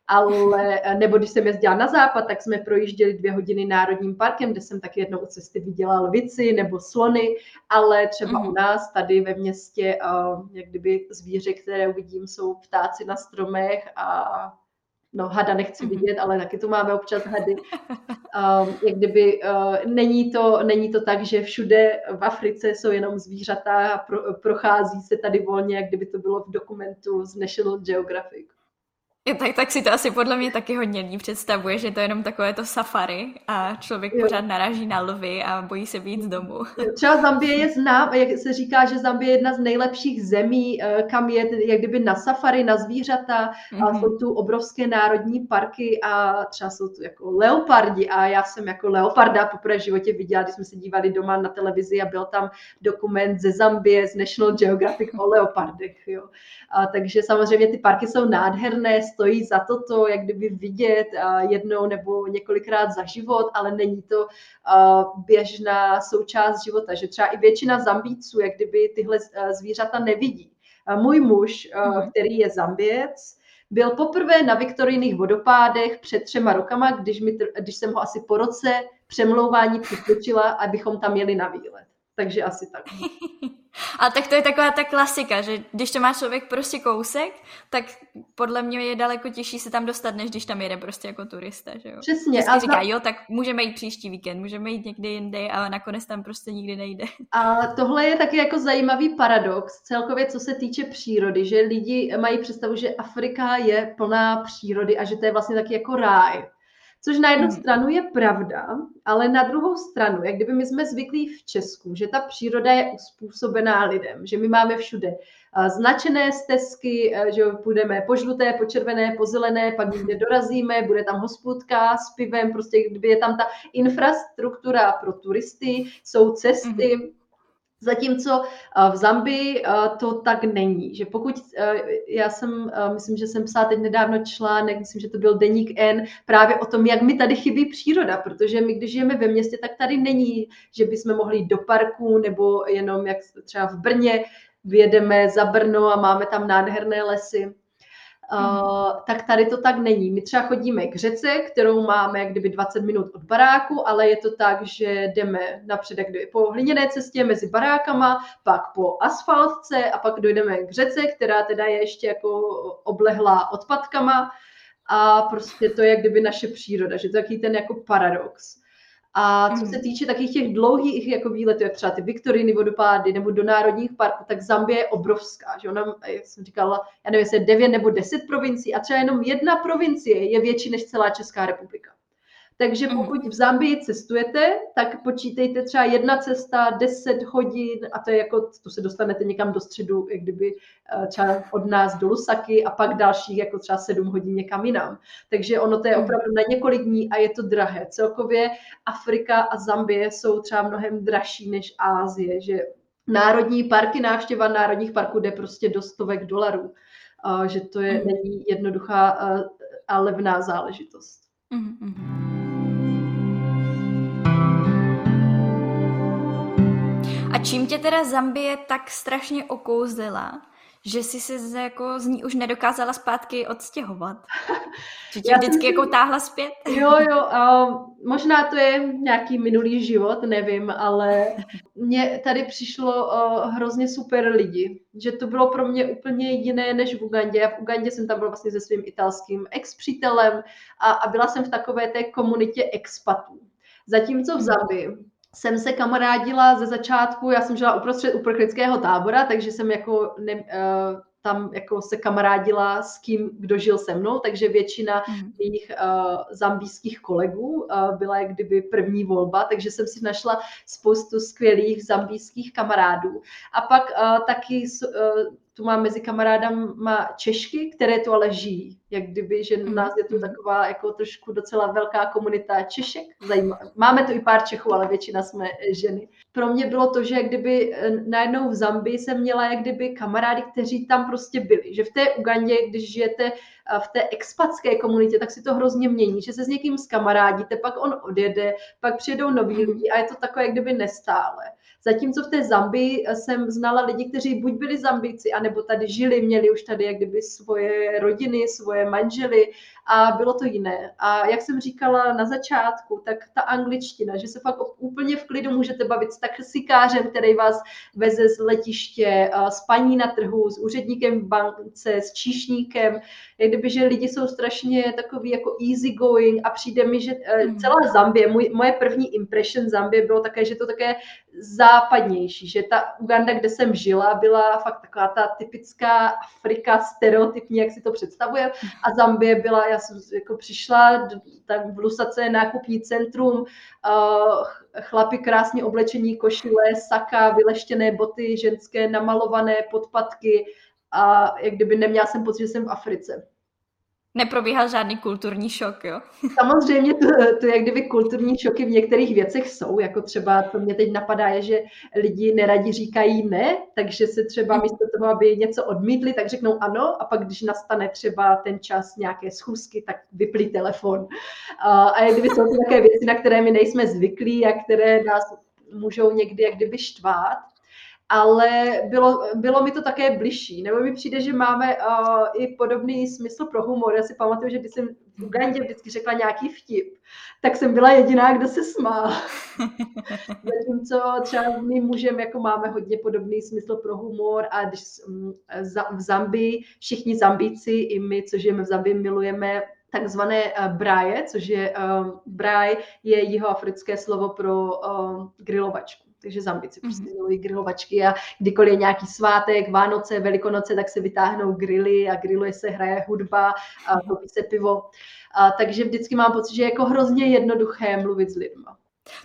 ale, nebo když jsem jezdila na západ, tak jsme projížděli dvě hodiny národním parkem, kde jsem taky jednou u cesty viděla lvici nebo slony, ale třeba mm. u nás tady ve městě, uh, jak kdyby zvíře, které uvidím, jsou ptáci na stromech a no hada nechci mhm. vidět, ale taky tu máme občas hady. Um, jak kdyby uh, není, to, není to tak, že všude v Africe jsou jenom zvířata a pro, prochází se tady volně, jak kdyby to bylo v dokumentu z National Geographic. Tak, tak si to asi podle mě taky hodně lidí představuje, že to je jenom takové to safari a člověk jo. pořád naráží na lvy a bojí se být z domu. Třeba Zambie je znám, jak se říká, že Zambie je jedna z nejlepších zemí, eh, kam je jak kdyby na safari, na zvířata, mm-hmm. a mhm. jsou tu obrovské národní parky a třeba jsou tu jako leopardi a já jsem jako leoparda poprvé v životě viděla, když jsme se dívali doma na televizi a byl tam dokument ze Zambie, z National Geographic o leopardech. Jo. A, takže samozřejmě ty parky jsou nádherné, stojí za to to, jak kdyby vidět jednou nebo několikrát za život, ale není to běžná součást života, že třeba i většina zambíců, jak kdyby tyhle zvířata nevidí. Můj muž, mhm. který je zamběc, byl poprvé na Viktorijných vodopádech před třema rokama, když, mi, když jsem ho asi po roce přemlouvání přitlučila, abychom tam jeli na výlet. Takže asi tak. A tak to je taková ta klasika, že když to má člověk prostě kousek, tak podle mě je daleko těžší se tam dostat, než když tam jede prostě jako turista, že jo? Přesně. a říká, jo, tak můžeme jít příští víkend, můžeme jít někdy jinde, ale nakonec tam prostě nikdy nejde. A tohle je taky jako zajímavý paradox, celkově co se týče přírody, že lidi mají představu, že Afrika je plná přírody a že to je vlastně taky jako ráj. Což na jednu hmm. stranu je pravda, ale na druhou stranu, jak kdyby my jsme zvyklí v Česku, že ta příroda je uspůsobená lidem, že my máme všude eh, značené stezky, eh, že půjdeme po žluté, po červené, po zelené, pak někde dorazíme, bude tam hospodka s pivem, prostě kdyby je tam ta infrastruktura pro turisty, jsou cesty, hmm Zatímco eh, v Zambii eh, to tak není, že pokud, eh, já jsem, myslím, že jsem psala teď nedávno článek, myslím, že to byl Deník N, právě o tom, jak mi tady chybí příroda, protože my, když žijeme ve městě, tak tady není, že bychom mohli jít do parku, nebo jenom jak třeba v Brně, vyjedeme za Brno a máme tam nádherné lesy. Uh, tak tady to tak není. My třeba chodíme k řece, kterou máme jak kdyby 20 minut od baráku, ale je to tak, že jdeme napřed jak kdyby po hliněné cestě mezi barákama, pak po asfaltce a pak dojdeme k řece, která teda je ještě jako oblehlá odpadkama a prostě to je jak kdyby naše příroda, že to je takový ten jako paradox. A co se mhm. týče takových těch dlouhých jako výletů, jak třeba ty Viktoriny vodopády nebo do národních parků, tak Zambie je obrovská. Že ona, jak jsem říkala, já nevím, jestli je 9 nebo 10 provincií a třeba jenom jedna provincie je větší než celá Česká republika. Takže mhm. pokud v Zambii cestujete, tak počítejte třeba jedna cesta 10 hodin a to je jako, to se dostanete někam do středu, jak kdyby eh, třeba od nás do Lusaky a pak dalších jako třeba 7 hodin někam jinam. Takže ono to je mhm. opravdu na několik dní a je to drahé. Celkově Afrika a Zambie jsou třeba mnohem dražší než Ázie, že národní parky, návštěva národních parků jde prostě do stovek dolarů. Že to je, mhm. není jednoduchá eh, a levná záležitost. Mm-hmm. Čím tě teda Zambie tak strašně okouzlila, že jsi se jako z ní už nedokázala zpátky odstěhovat? Že tě vždycky jako táhla zpět? Jo, jo, uh, možná to je nějaký minulý život, nevím, ale mně tady přišlo uh, hrozně super lidi, že to bylo pro mě úplně jiné než v Ugandě. Já v Ugandě jsem tam byla vlastně se svým italským ex-přítelem a, a byla jsem v takové té komunitě expatů. Zatímco v Zambii jsem se kamarádila ze začátku, já jsem žila uprostřed uprchlického tábora, takže jsem jako ne, uh, tam jako se kamarádila s kým, kdo žil se mnou, takže většina mm. mých uh, zambijských kolegů uh, byla jak kdyby první volba, takže jsem si našla spoustu skvělých zambijských kamarádů. A pak uh, taky uh, tu mám mezi kamarádama Češky, které tu ale žijí. Jak kdyby, že u mhm, nás je tu mhm. taková jako trošku docela velká komunita Češek. Zajímavé. Máme tu i pár Čechů, ale většina jsme eh, ženy. Pro mě bylo to, že jak kdyby eh, najednou v Zambii jsem měla jak kdyby kamarády, kteří tam prostě byli. Že v té Ugandě, když žijete v té expatské komunitě, tak si to hrozně mění, že se s někým zkamarádíte, pak on odjede, pak přijedou noví mhm. lidi a je to takové jak kdyby nestále. Zatímco v té Zambii jsem znala lidi, kteří buď byli Zambíci, anebo tady žili, měli už tady jak kdyby svoje rodiny, svoje manžely a bylo to jiné. A jak jsem říkala na začátku, tak ta angličtina, že se fakt úplně v klidu můžete bavit s taxikářem, který vás veze z letiště, s paní na trhu, s úředníkem v bance, s číšníkem, jak kdyby, že lidi jsou strašně takový jako easy going a přijde mi, že eh, hmm. celá Zambie, můj, moje první impression Zambie bylo také, že to také západnější, že ta Uganda, kde jsem žila, byla fakt taková ta typická Afrika, stereotypní, jak si to představuje. A Zambie byla, já jsem jako přišla, tam v Lusace nákupní centrum, chlapi krásně oblečení, košile, saka, vyleštěné boty, ženské namalované podpatky a jak kdyby neměla jsem pocit, že jsem v Africe. Neprobíhal žádný kulturní šok, jo? Samozřejmě to, to jak kdyby kulturní šoky v některých věcech jsou, jako třeba, to mě teď napadá, je, že lidi neradi říkají ne, takže se třeba místo toho, aby něco odmítli, tak řeknou ano a pak, když nastane třeba ten čas nějaké schůzky, tak vyplí telefon. A, a jak kdyby jsou to také věci, na které my nejsme zvyklí a které nás můžou někdy jak kdyby štvát ale bylo, bylo mi to také bližší. Nebo mi přijde, že máme uh, i podobný smysl pro humor. Já si pamatuju, že když jsem v Ugandě vždycky řekla nějaký vtip, tak jsem byla jediná, kdo se smál. Zatímco třeba s mým mužem jako máme hodně podobný smysl pro humor a když um, v Zambii, všichni Zambíci, i my, co žijeme v Zambii, milujeme takzvané uh, braje, což je uh, braj, je jihoafrické slovo pro uh, grilovačku takže zambici prostě mm-hmm. milují grilovačky a kdykoliv je nějaký svátek, Vánoce, Velikonoce, tak se vytáhnou grily a griluje se, hraje hudba a popí se pivo. A, takže vždycky mám pocit, že je jako hrozně jednoduché mluvit s lidmi.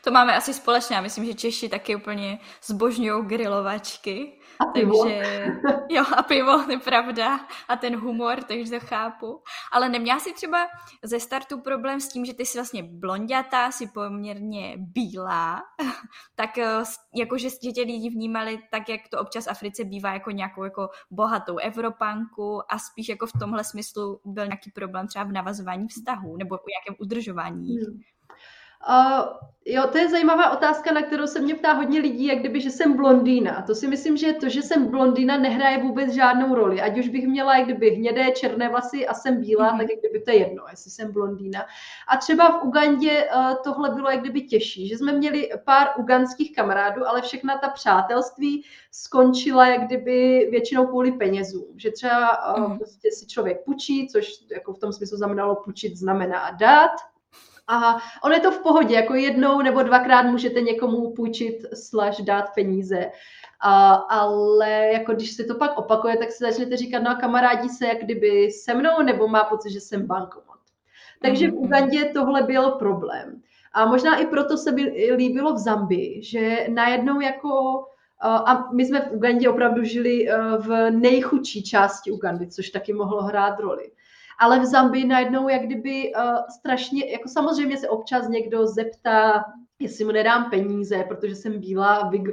To máme asi společně. Já myslím, že Češi taky úplně zbožňují grilovačky. A pivo. Takže, jo, a pivo, to je pravda. A ten humor, takže to chápu. Ale neměla si třeba ze startu problém s tím, že ty jsi vlastně blondětá, si poměrně bílá, tak eh, jakože že tě lidi vnímali tak, jak to občas v Africe bývá jako nějakou jako bohatou Evropanku a spíš jako v tomhle smyslu byl nějaký problém třeba v navazování vztahů nebo o jakém udržování. Hmm. Uh, jo, to je zajímavá otázka, na kterou se mě ptá hodně lidí, jak kdyby, že jsem blondýna. To si myslím, že to, že jsem blondýna, nehraje vůbec žádnou roli. Ať už bych měla, jak kdyby, hnědé, černé vlasy a jsem bílá, mm-hmm. tak jak kdyby to je jedno, jestli jsem blondýna. A třeba v Ugandě uh, tohle bylo jak kdyby těžší, že jsme měli pár uganských kamarádů, ale všechna ta přátelství skončila jak kdyby většinou kvůli penězům. Že třeba uh, mm-hmm. prostě si člověk půjčí, což jako v tom smyslu znamenalo půjčit znamená dát, a on je to v pohodě, jako jednou nebo dvakrát můžete někomu půjčit slash dát peníze. A, ale jako když se to pak opakuje, tak si začnete říkat, no a kamarádí se jak kdyby se mnou, nebo má pocit, že jsem bankomat. Takže v mhm. Ugandě tohle byl problém. A možná i proto se mi líbilo v Zambii, že najednou jako a my jsme v Ugandě opravdu žili v nejchudší části Ugandy, což taky mohlo hrát roli ale v Zambii najednou jak kdyby uh, strašně, jako samozřejmě se občas někdo zeptá, jestli mu nedám peníze, protože jsem bílá, vy,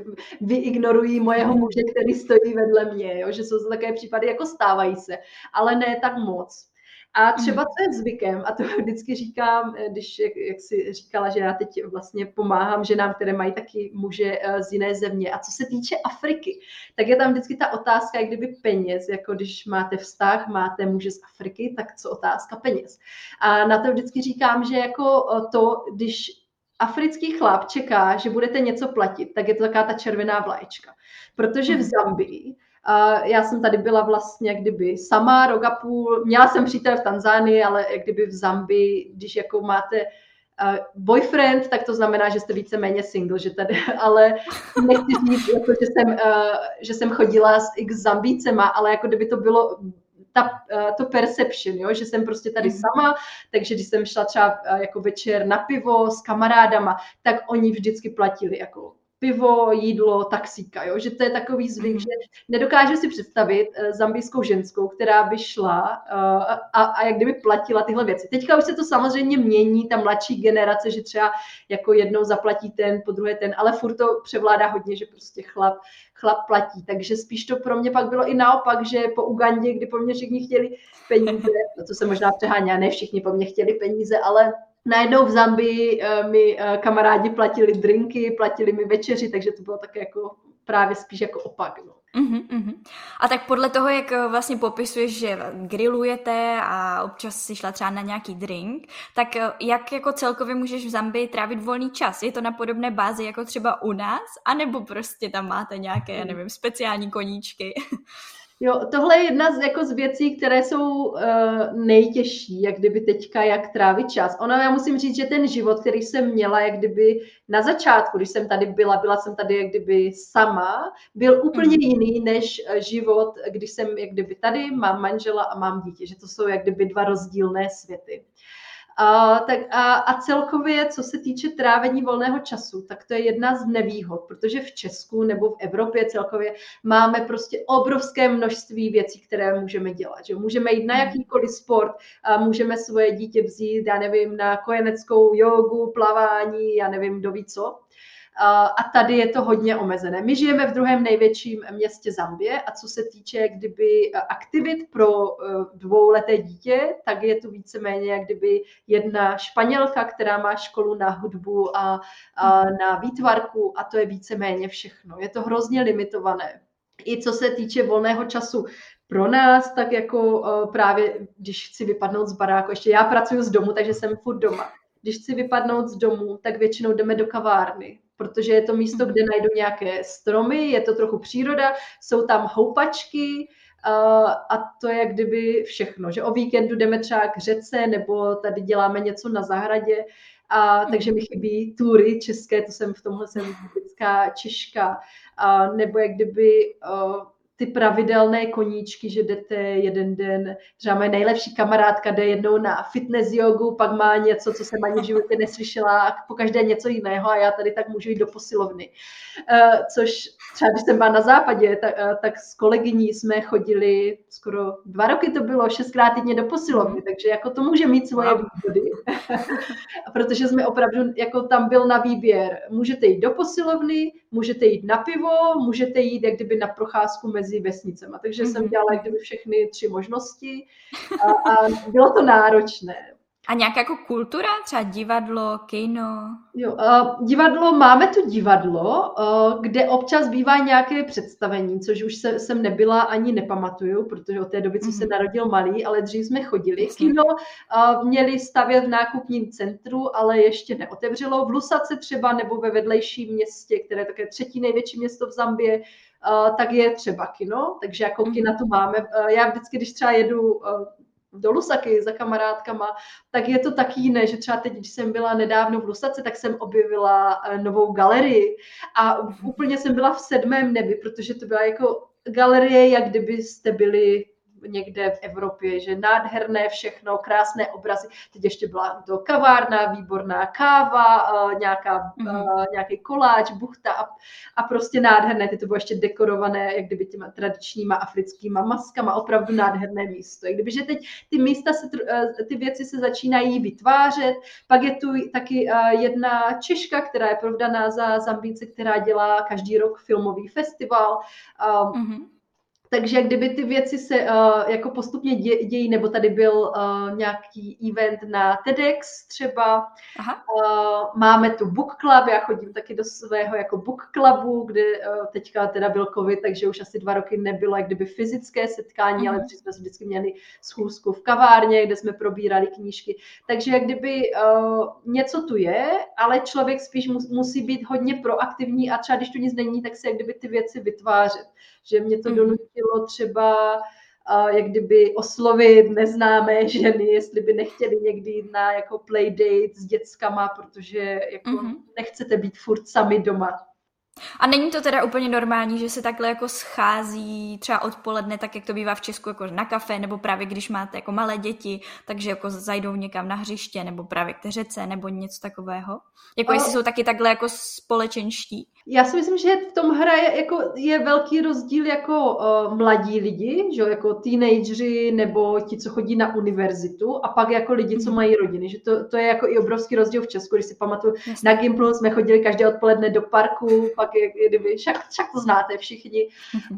vyignorují mojeho muže, který stojí vedle mě, jo? že jsou to také případy, jako stávají se, ale ne tak moc. A třeba co je zvykem, a to vždycky říkám, eh, když, jak, jak jsi říkala, že já teď vlastně pomáhám ženám, které mají taky muže eh, z jiné země. A co se týče Afriky, tak je tam vždycky ta otázka, jak kdyby peněz, jako když máte vztah, máte muže z Afriky, tak co otázka peněz. A na to vždycky říkám, že jako eh, to, když africký chlap čeká, že budete něco platit, tak je to taková ta červená vlaječka. Protože v mhm. Zambii já jsem tady byla vlastně kdyby sama rok a půl. Měla jsem přítel v Tanzánii, ale jak kdyby v Zambii, když jako máte uh, boyfriend, tak to znamená, že jste víceméně single, že tady, ale nechci říct, jako, že, jsem, uh, že jsem chodila s x Zambícema, ale jako kdyby to bylo ta, to perception, jo? že jsem prostě tady mhm. sama, takže když jsem šla třeba jako večer na pivo s kamarádama, tak oni vždycky platili jako pivo, jídlo, taxíka, jo? že to je takový zvyk, mhm. že nedokáže si představit uh, zambijskou ženskou, která by šla uh, a, a jak kdyby platila tyhle věci. Teďka už se to samozřejmě mění, ta mladší generace, že třeba jako jednou zaplatí ten, po druhé ten, ale furt to převládá hodně, že prostě chlap, chlap platí. Takže spíš to pro mě pak bylo i naopak, že po Ugandě, kdy po mně všichni chtěli peníze, no to se možná přehání, ne všichni po mně chtěli peníze, ale najednou v Zambii uh, mi uh, kamarádi platili drinky, platili mi večeři, takže to bylo také jako právě spíš jako opak. No. Uh-huh, uh-huh. A tak podle toho, jak eh, vlastně popisuješ, že grillujete a občas si šla třeba na nějaký drink, tak eh, jak jako celkově můžeš v Zambii trávit volný čas? Je to na podobné bázi jako třeba u nás? A nebo prostě tam máte nějaké, nevím, speciální koníčky? Jo, tohle je jedna z, jako z věcí, které jsou uh, nejtěžší, jak kdyby teďka, jak trávit čas. Ono, já musím říct, že ten život, který jsem měla, jak kdyby na začátku, když jsem tady byla, byla jsem tady jak kdyby sama, byl úplně mm. jiný než eh, život, když jsem jak kdyby tady, mám manžela a mám dítě, že to jsou jak kdyby dva rozdílné světy. A, tak a, a celkově, co se týče trávení volného času, tak to je jedna z nevýhod, protože v Česku nebo v Evropě celkově máme prostě obrovské množství věcí, které můžeme dělat. Že můžeme jít na hmm. jakýkoliv sport, a můžeme svoje dítě vzít, já nevím, na kojeneckou jogu, plavání, já nevím, kdo ví co a tady je to hodně omezené. My žijeme v druhém největším městě Zambie a co se týče kdyby aktivit pro e, dvouleté dítě, tak je tu víceméně jak kdyby jedna španělka, která má školu na hudbu a, a na výtvarku a to je víceméně všechno. Je to hrozně limitované. I co se týče volného času, pro nás, tak jako e, právě, když chci vypadnout z baráku, ještě já pracuji z domu, takže jsem furt doma. Když chci vypadnout z domu, tak většinou jdeme do kavárny protože je to místo, kde najdu nějaké stromy, je to trochu příroda, jsou tam houpačky, Uh, a to je jak kdyby všechno, že o víkendu jdeme třeba k řece nebo tady děláme něco na zahradě, a, takže mi chybí tury české, to jsem v tomhle jsem typická Češka, a, nebo jak kdyby uh, ty pravidelné koníčky, že jdete jeden den, třeba moje nejlepší kamarádka jde jednou na fitness jogu, pak má něco, co jsem ani v životě neslyšela, a po každé něco jiného a já tady tak můžu jít do posilovny. Uh, což třeba když jsem byla na západě, tak, uh, tak s kolegyní jsme chodili skoro dva roky to bylo, šestkrát týdně do posilovny, mhm. takže jako to může mít svoje výhody. Protože jsme opravdu, jako tam byl na výběr, můžete jít do posilovny, můžete jít na pivo, můžete jít jak kdyby na procházku mezi vesnicemi. Takže mm-hmm. jsem mhm. dělala jak kdyby všechny tři možnosti a, a bylo to náročné. A nějaká jako kultura, třeba divadlo, kino? Jo, uh, divadlo, máme tu divadlo, uh, kde občas bývá nějaké představení, což už se, jsem nebyla ani nepamatuju, protože od té doby, co mm-hmm. se narodil malý, ale dřív jsme chodili. Kino uh, měli stavět v nákupním centru, ale ještě neotevřelo. V Lusace třeba nebo ve vedlejším městě, které je také třetí největší město v Zambě, uh, tak je třeba kino, takže jako mm-hmm. kina tu máme. Uh, já vždycky, když třeba jedu uh, do Lusaky za kamarádkama, tak je to taky jiné, že třeba teď, když jsem byla nedávno v Lusace, tak jsem objevila eh, novou galerii. A úplně jsem byla v sedmém nebi, protože to byla jako galerie, jak kdybyste byli někde v Evropě, že nádherné všechno, krásné obrazy. Teď ještě byla to kavárna, výborná káva, nějaká, mm-hmm. nějaký koláč, buchta a, a prostě nádherné. Ty to bylo ještě dekorované, jak kdyby těma tradičníma africkýma maskama, opravdu nádherné místo. I kdyby, že teď ty místa, se, e, ty věci se začínají vytvářet, pak je tu taky jedna Češka, která je provdaná za Zambíce, která dělá každý rok filmový festival. Mm-hmm takže kdyby ty věci se uh, jako postupně dě, dějí, nebo tady byl uh, nějaký event na TEDx třeba, Aha. Uh, máme tu book club, já chodím taky do svého jako book clubu, kde uh, teďka teda byl covid, takže už asi dva roky nebylo jak kdyby fyzické setkání, uh-huh. ale jsme vždycky měli schůzku v kavárně, kde jsme probírali knížky. Takže jak kdyby uh, něco tu je, ale člověk spíš mus, musí být hodně proaktivní a třeba když tu nic není, tak se jak kdyby ty věci vytvářet že mě to mhm. donutilo třeba jak kdyby oslovit neznámé ženy, jestli by nechtěli někdy jít na jako playdate s dětskama, protože jako mm-hmm. nechcete být furt sami doma. A není to teda úplně normální, že se takhle jako schází třeba odpoledne, tak jak to bývá v Česku, jako na kafe, nebo právě když máte jako malé děti, takže jako zajdou někam na hřiště, nebo právě k řece, nebo něco takového? Jako a... jestli jsou taky takhle jako společenští? Já si myslím, že v tom hraje jako je velký rozdíl jako uh, mladí lidi, že jako teenageři nebo ti, co chodí na univerzitu a pak jako lidi, co mhm. mají rodiny, že to, to je jako i obrovský rozdíl v Česku, když si pamatuju, na Gimplu jsme chodili každé odpoledne do parku, pak je, kdyby, však, však to znáte všichni.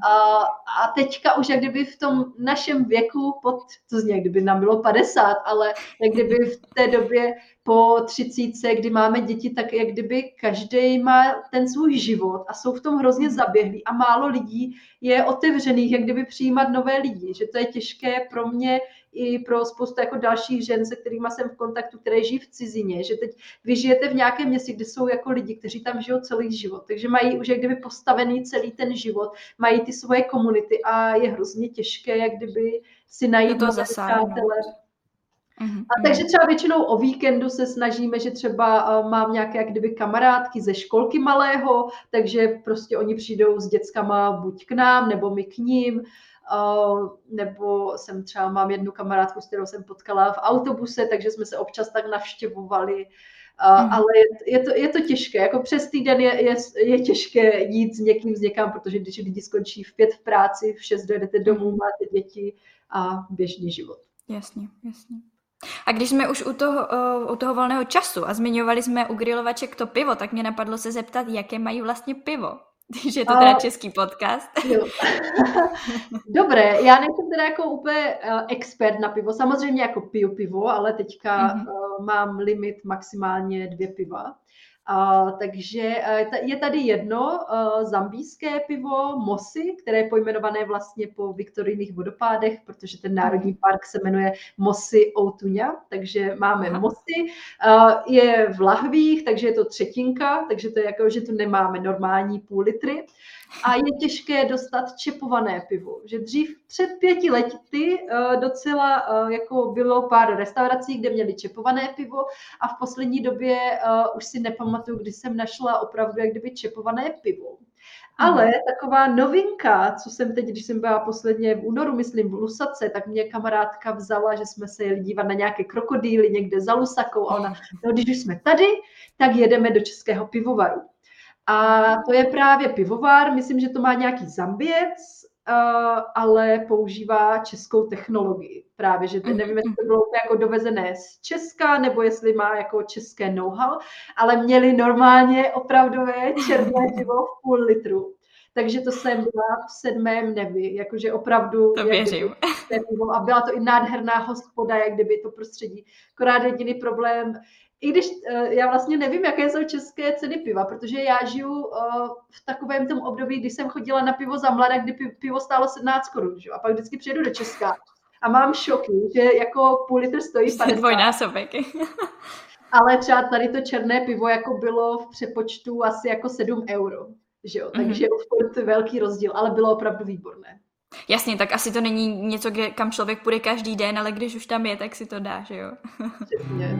A, a teďka už jak kdyby v tom našem věku, pod, to zní, jak kdyby nám bylo 50, ale jak kdyby v té době po třicíce, kdy máme děti, tak jak kdyby každý má ten svůj život a jsou v tom hrozně zaběhlí a málo lidí je otevřených, jak kdyby přijímat nové lidi, že to je těžké pro mě i pro spoustu jako dalších žen, se kterými jsem v kontaktu, které žijí v cizině, že teď vy žijete v nějakém městě, kde jsou jako lidi, kteří tam žijou celý život, takže mají už jak kdyby postavený celý ten život, mají ty svoje komunity a je hrozně těžké, jak kdyby si najít to přátelé, Mm-hmm. A takže třeba většinou o víkendu se snažíme, že třeba uh, mám nějaké jak kdyby kamarádky ze školky malého, takže prostě oni přijdou s dětskama buď k nám, nebo my k ním, uh, nebo jsem třeba mám jednu kamarádku, s kterou jsem potkala v autobuse, takže jsme se občas tak navštěvovali. Uh, mm. Ale je, je, to, je to těžké, jako přes týden je, je, je těžké jít s někým, s někam, protože když lidi skončí v pět v práci, v šest dojedete domů, mhm. máte děti a běžný život. Jasně, jasně. A když jsme už u toho, u toho volného času a zmiňovali jsme u grilovaček to pivo, tak mě napadlo se zeptat, jaké mají vlastně pivo. Když je to teda český podcast. Jo. Dobré, já nejsem teda jako úplně uh, expert na pivo. Samozřejmě jako piju pivo, ale teďka mm-hmm. uh, mám limit maximálně dvě piva. Takže uh, je tady jedno uh, zambijské pivo Mosy, které je pojmenované vlastně po viktorijných vodopádech, protože ten národní mhm. park se jmenuje Mosy Outuňa, takže máme Aha. Mosy. Uh, je v lahvích, takže je to třetinka, takže to je jako, že tu nemáme normální půl litry a je těžké dostat čepované pivo. Že dřív před pěti lety docela jako bylo pár restaurací, kde měli čepované pivo a v poslední době už si nepamatuju, kdy jsem našla opravdu jak kdyby čepované pivo. Ale taková novinka, co jsem teď, když jsem byla posledně v únoru, myslím v Lusace, tak mě kamarádka vzala, že jsme se jeli dívat na nějaké krokodýly někde za Lusakou a ona, no když už jsme tady, tak jedeme do českého pivovaru. A to je právě pivovar, myslím, že to má nějaký zamběc, Uh, ale používá českou technologii. Právě, že mhm, nevím, jestli to mhm. bylo jako dovezené z Česka, nebo jestli má jako české know-how, ale měli normálně opravdové černé pivo v půl litru. Takže to jsem byla v sedmém nebi, jakože opravdu... To věřím. Kdyby, a byla to i nádherná hospoda, jak kdyby to prostředí. Akorát jediný problém, i když uh, já vlastně nevím, jaké jsou české ceny piva, protože já žiju uh, v takovém tom období, kdy jsem chodila na pivo za mladá, kdy pivo stálo 17 korun, a pak vždycky přijedu do Česka a mám šoky, že jako půl litr stojí 50. Dvojnásobek. Ale třeba tady to černé pivo jako bylo v přepočtu asi jako 7 euro, že jo, takže mm-hmm. velký rozdíl, ale bylo opravdu výborné. Jasně, tak asi to není něco, kam člověk půjde každý den, ale když už tam je, tak si to dá, že jo? Přesně.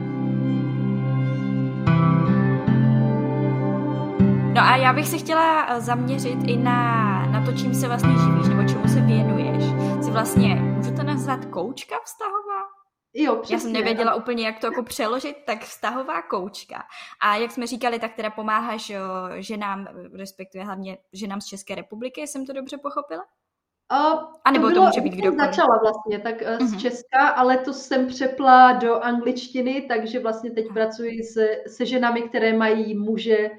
No a já bych se chtěla eh, zaměřit i na, na to, čím se vlastně živíš, nebo čemu se věnuješ. Jsi vlastně, můžu to nazvat koučka vztahová? Jo, přesně. Já jsem nevěděla úplně, jak to jako přeložit, tak vztahová koučka. A jak jsme říkali, tak teda pomáháš ženám, respektive hlavně ženám z České republiky, jsem to dobře pochopila? A nebo to, bylo, to může být kdokoliv. začala vlastně tak uh, z mhm. Česka, ale to jsem přepla do angličtiny, takže vlastně teď pracuji se, se ženami, které mají muže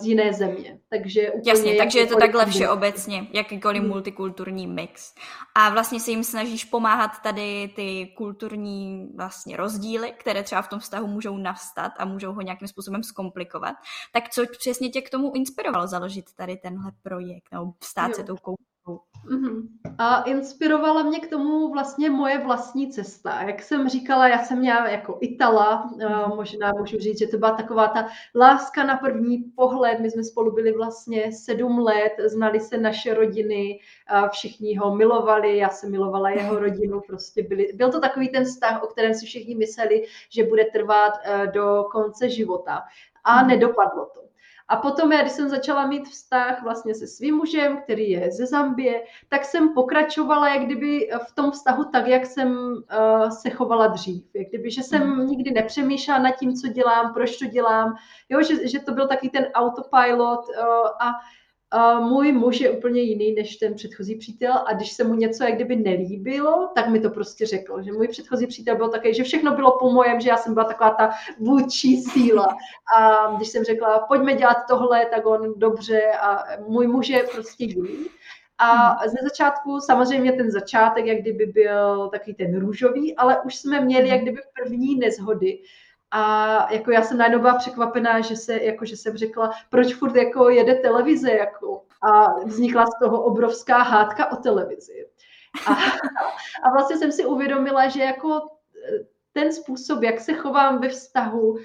z jiné země. Takže úplně Jasně, takže je to takhle všeobecně, jakýkoliv hmm. multikulturní mix. A vlastně se jim snažíš pomáhat tady ty kulturní vlastně rozdíly, které třeba v tom vztahu můžou nastat a můžou ho nějakým způsobem zkomplikovat. Tak co přesně tě k tomu inspirovalo založit tady tenhle projekt nebo stát jo. se tou Mm-hmm. A inspirovala mě k tomu vlastně moje vlastní cesta. Jak jsem říkala, já jsem měla jako Itala, možná můžu říct, že to byla taková ta láska na první pohled. My jsme spolu byli vlastně sedm let, znali se naše rodiny, všichni ho milovali, já jsem milovala jeho rodinu, prostě byli, byl to takový ten vztah, o kterém si všichni mysleli, že bude trvat do konce života. A nedopadlo to. A potom já, když jsem začala mít vztah vlastně se svým mužem, který je ze Zambie, tak jsem pokračovala jak kdyby v tom vztahu tak, jak jsem uh, se chovala dřív. Jak kdyby, že jsem mm. nikdy nepřemýšlela nad tím, co dělám, proč to dělám, jo, že, že to byl taky ten autopilot uh, a můj muž je úplně jiný než ten předchozí přítel a když se mu něco jak kdyby nelíbilo, tak mi to prostě řekl, že můj předchozí přítel byl takový, že všechno bylo po mojem, že já jsem byla taková ta vůdčí síla a když jsem řekla, pojďme dělat tohle, tak on dobře a můj muž je prostě jiný. A ze začátku samozřejmě ten začátek, jak kdyby byl takový ten růžový, ale už jsme měli jak kdyby první nezhody. A jako já jsem najednou byla překvapená, že, se, jako, že jsem řekla, proč furt jako jede televize. Jako. A vznikla z toho obrovská hádka o televizi. A, a vlastně jsem si uvědomila, že jako eh, ten způsob, jak se chovám ve vztahu, uh,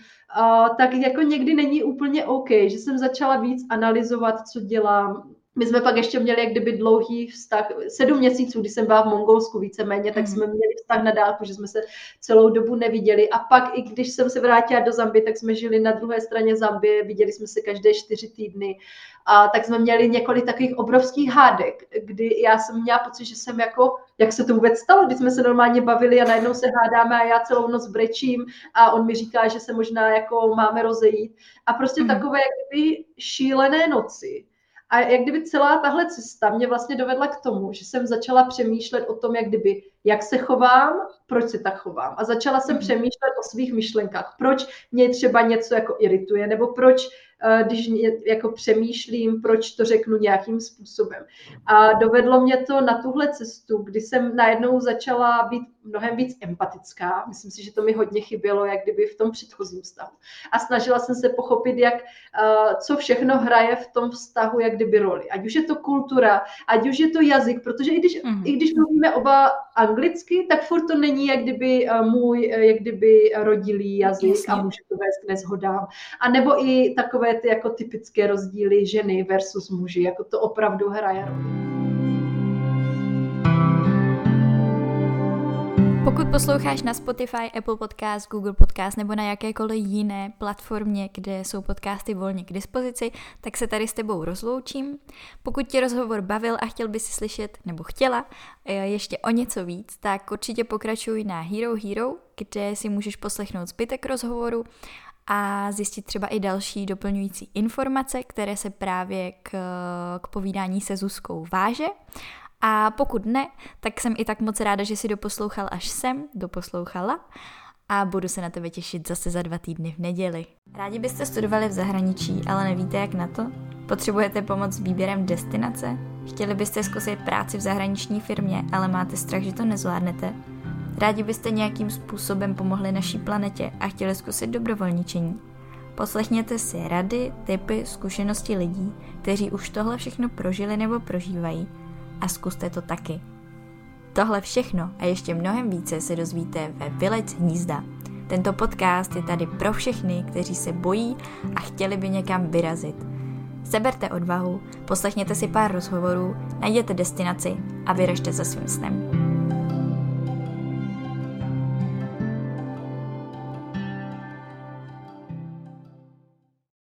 tak jako někdy není úplně OK, že jsem začala víc analyzovat, co dělám, my jsme pak ještě měli jak kdyby dlouhý vztah, sedm měsíců, kdy jsem byla v Mongolsku víceméně, tak jsme mhm. měli vztah na dálku, že jsme se celou dobu neviděli. A pak, i když jsem se vrátila do Zambie, tak jsme žili na druhé straně Zambie, viděli jsme se každé čtyři týdny. A tak jsme měli několik takových obrovských hádek, kdy já jsem měla pocit, že jsem jako, jak se to vůbec stalo, když jsme se normálně bavili a najednou se hádáme a já celou noc brečím a on mi říká, že se možná jako máme rozejít. A prostě mm. takové jakoby šílené noci a jak kdyby celá tahle cesta mě vlastně dovedla k tomu, že jsem začala přemýšlet o tom, jak kdyby, jak se chovám, proč se tak chovám. A začala jsem mm. přemýšlet o svých myšlenkách, proč mě třeba něco jako irituje, nebo proč Eh, když jako přemýšlím, proč to řeknu nějakým způsobem. A dovedlo mě to na tuhle cestu, kdy jsem najednou začala být mnohem víc empatická. Myslím si, že to mi hodně chybělo, jak kdyby v tom předchozím vztahu. A snažila jsem se pochopit, jak, eh, co všechno hraje v tom vztahu, jak kdyby roli. Ať už je to kultura, ať už je to jazyk, protože i když, mm. i když mluvíme oba anglicky, tak furt to není jak kdyby eh, můj, jak kdyby rodilý jazyk Jasně. a může to vést k nezhodám. A nebo i takové ty jako typické rozdíly ženy versus muži, jako to opravdu hraje roli. Pokud posloucháš na Spotify, Apple Podcast, Google Podcast nebo na jakékoliv jiné platformě, kde jsou podcasty volně k dispozici, tak se tady s tebou rozloučím. Pokud tě rozhovor bavil a chtěl by si slyšet, nebo chtěla, eh, ještě o něco víc, tak určitě pokračuj na Hero Hero, kde si můžeš poslechnout zbytek rozhovoru a zjistit třeba i další doplňující informace, které se právě k, k povídání se Zuzkou váže. A pokud ne, tak jsem i tak moc ráda, že si doposlouchal až sem, doposlouchala a budu se na tebe těšit zase za dva týdny v neděli. Rádi byste studovali v zahraničí, ale nevíte jak na to? Potřebujete pomoc s výběrem destinace? Chtěli byste zkusit práci v zahraniční firmě, ale máte strach, že to nezvládnete? Rádi byste nějakým způsobem pomohli naší planetě a chtěli zkusit dobrovolničení. Poslechněte si rady, typy, zkušenosti lidí, kteří už tohle všechno prožili nebo prožívají a zkuste to taky. Tohle všechno a ještě mnohem více se dozvíte ve Vylec hnízda. Tento podcast je tady pro všechny, kteří se bojí a chtěli by někam vyrazit. Seberte odvahu, poslechněte si pár rozhovorů, najděte destinaci a vyražte za svým snem.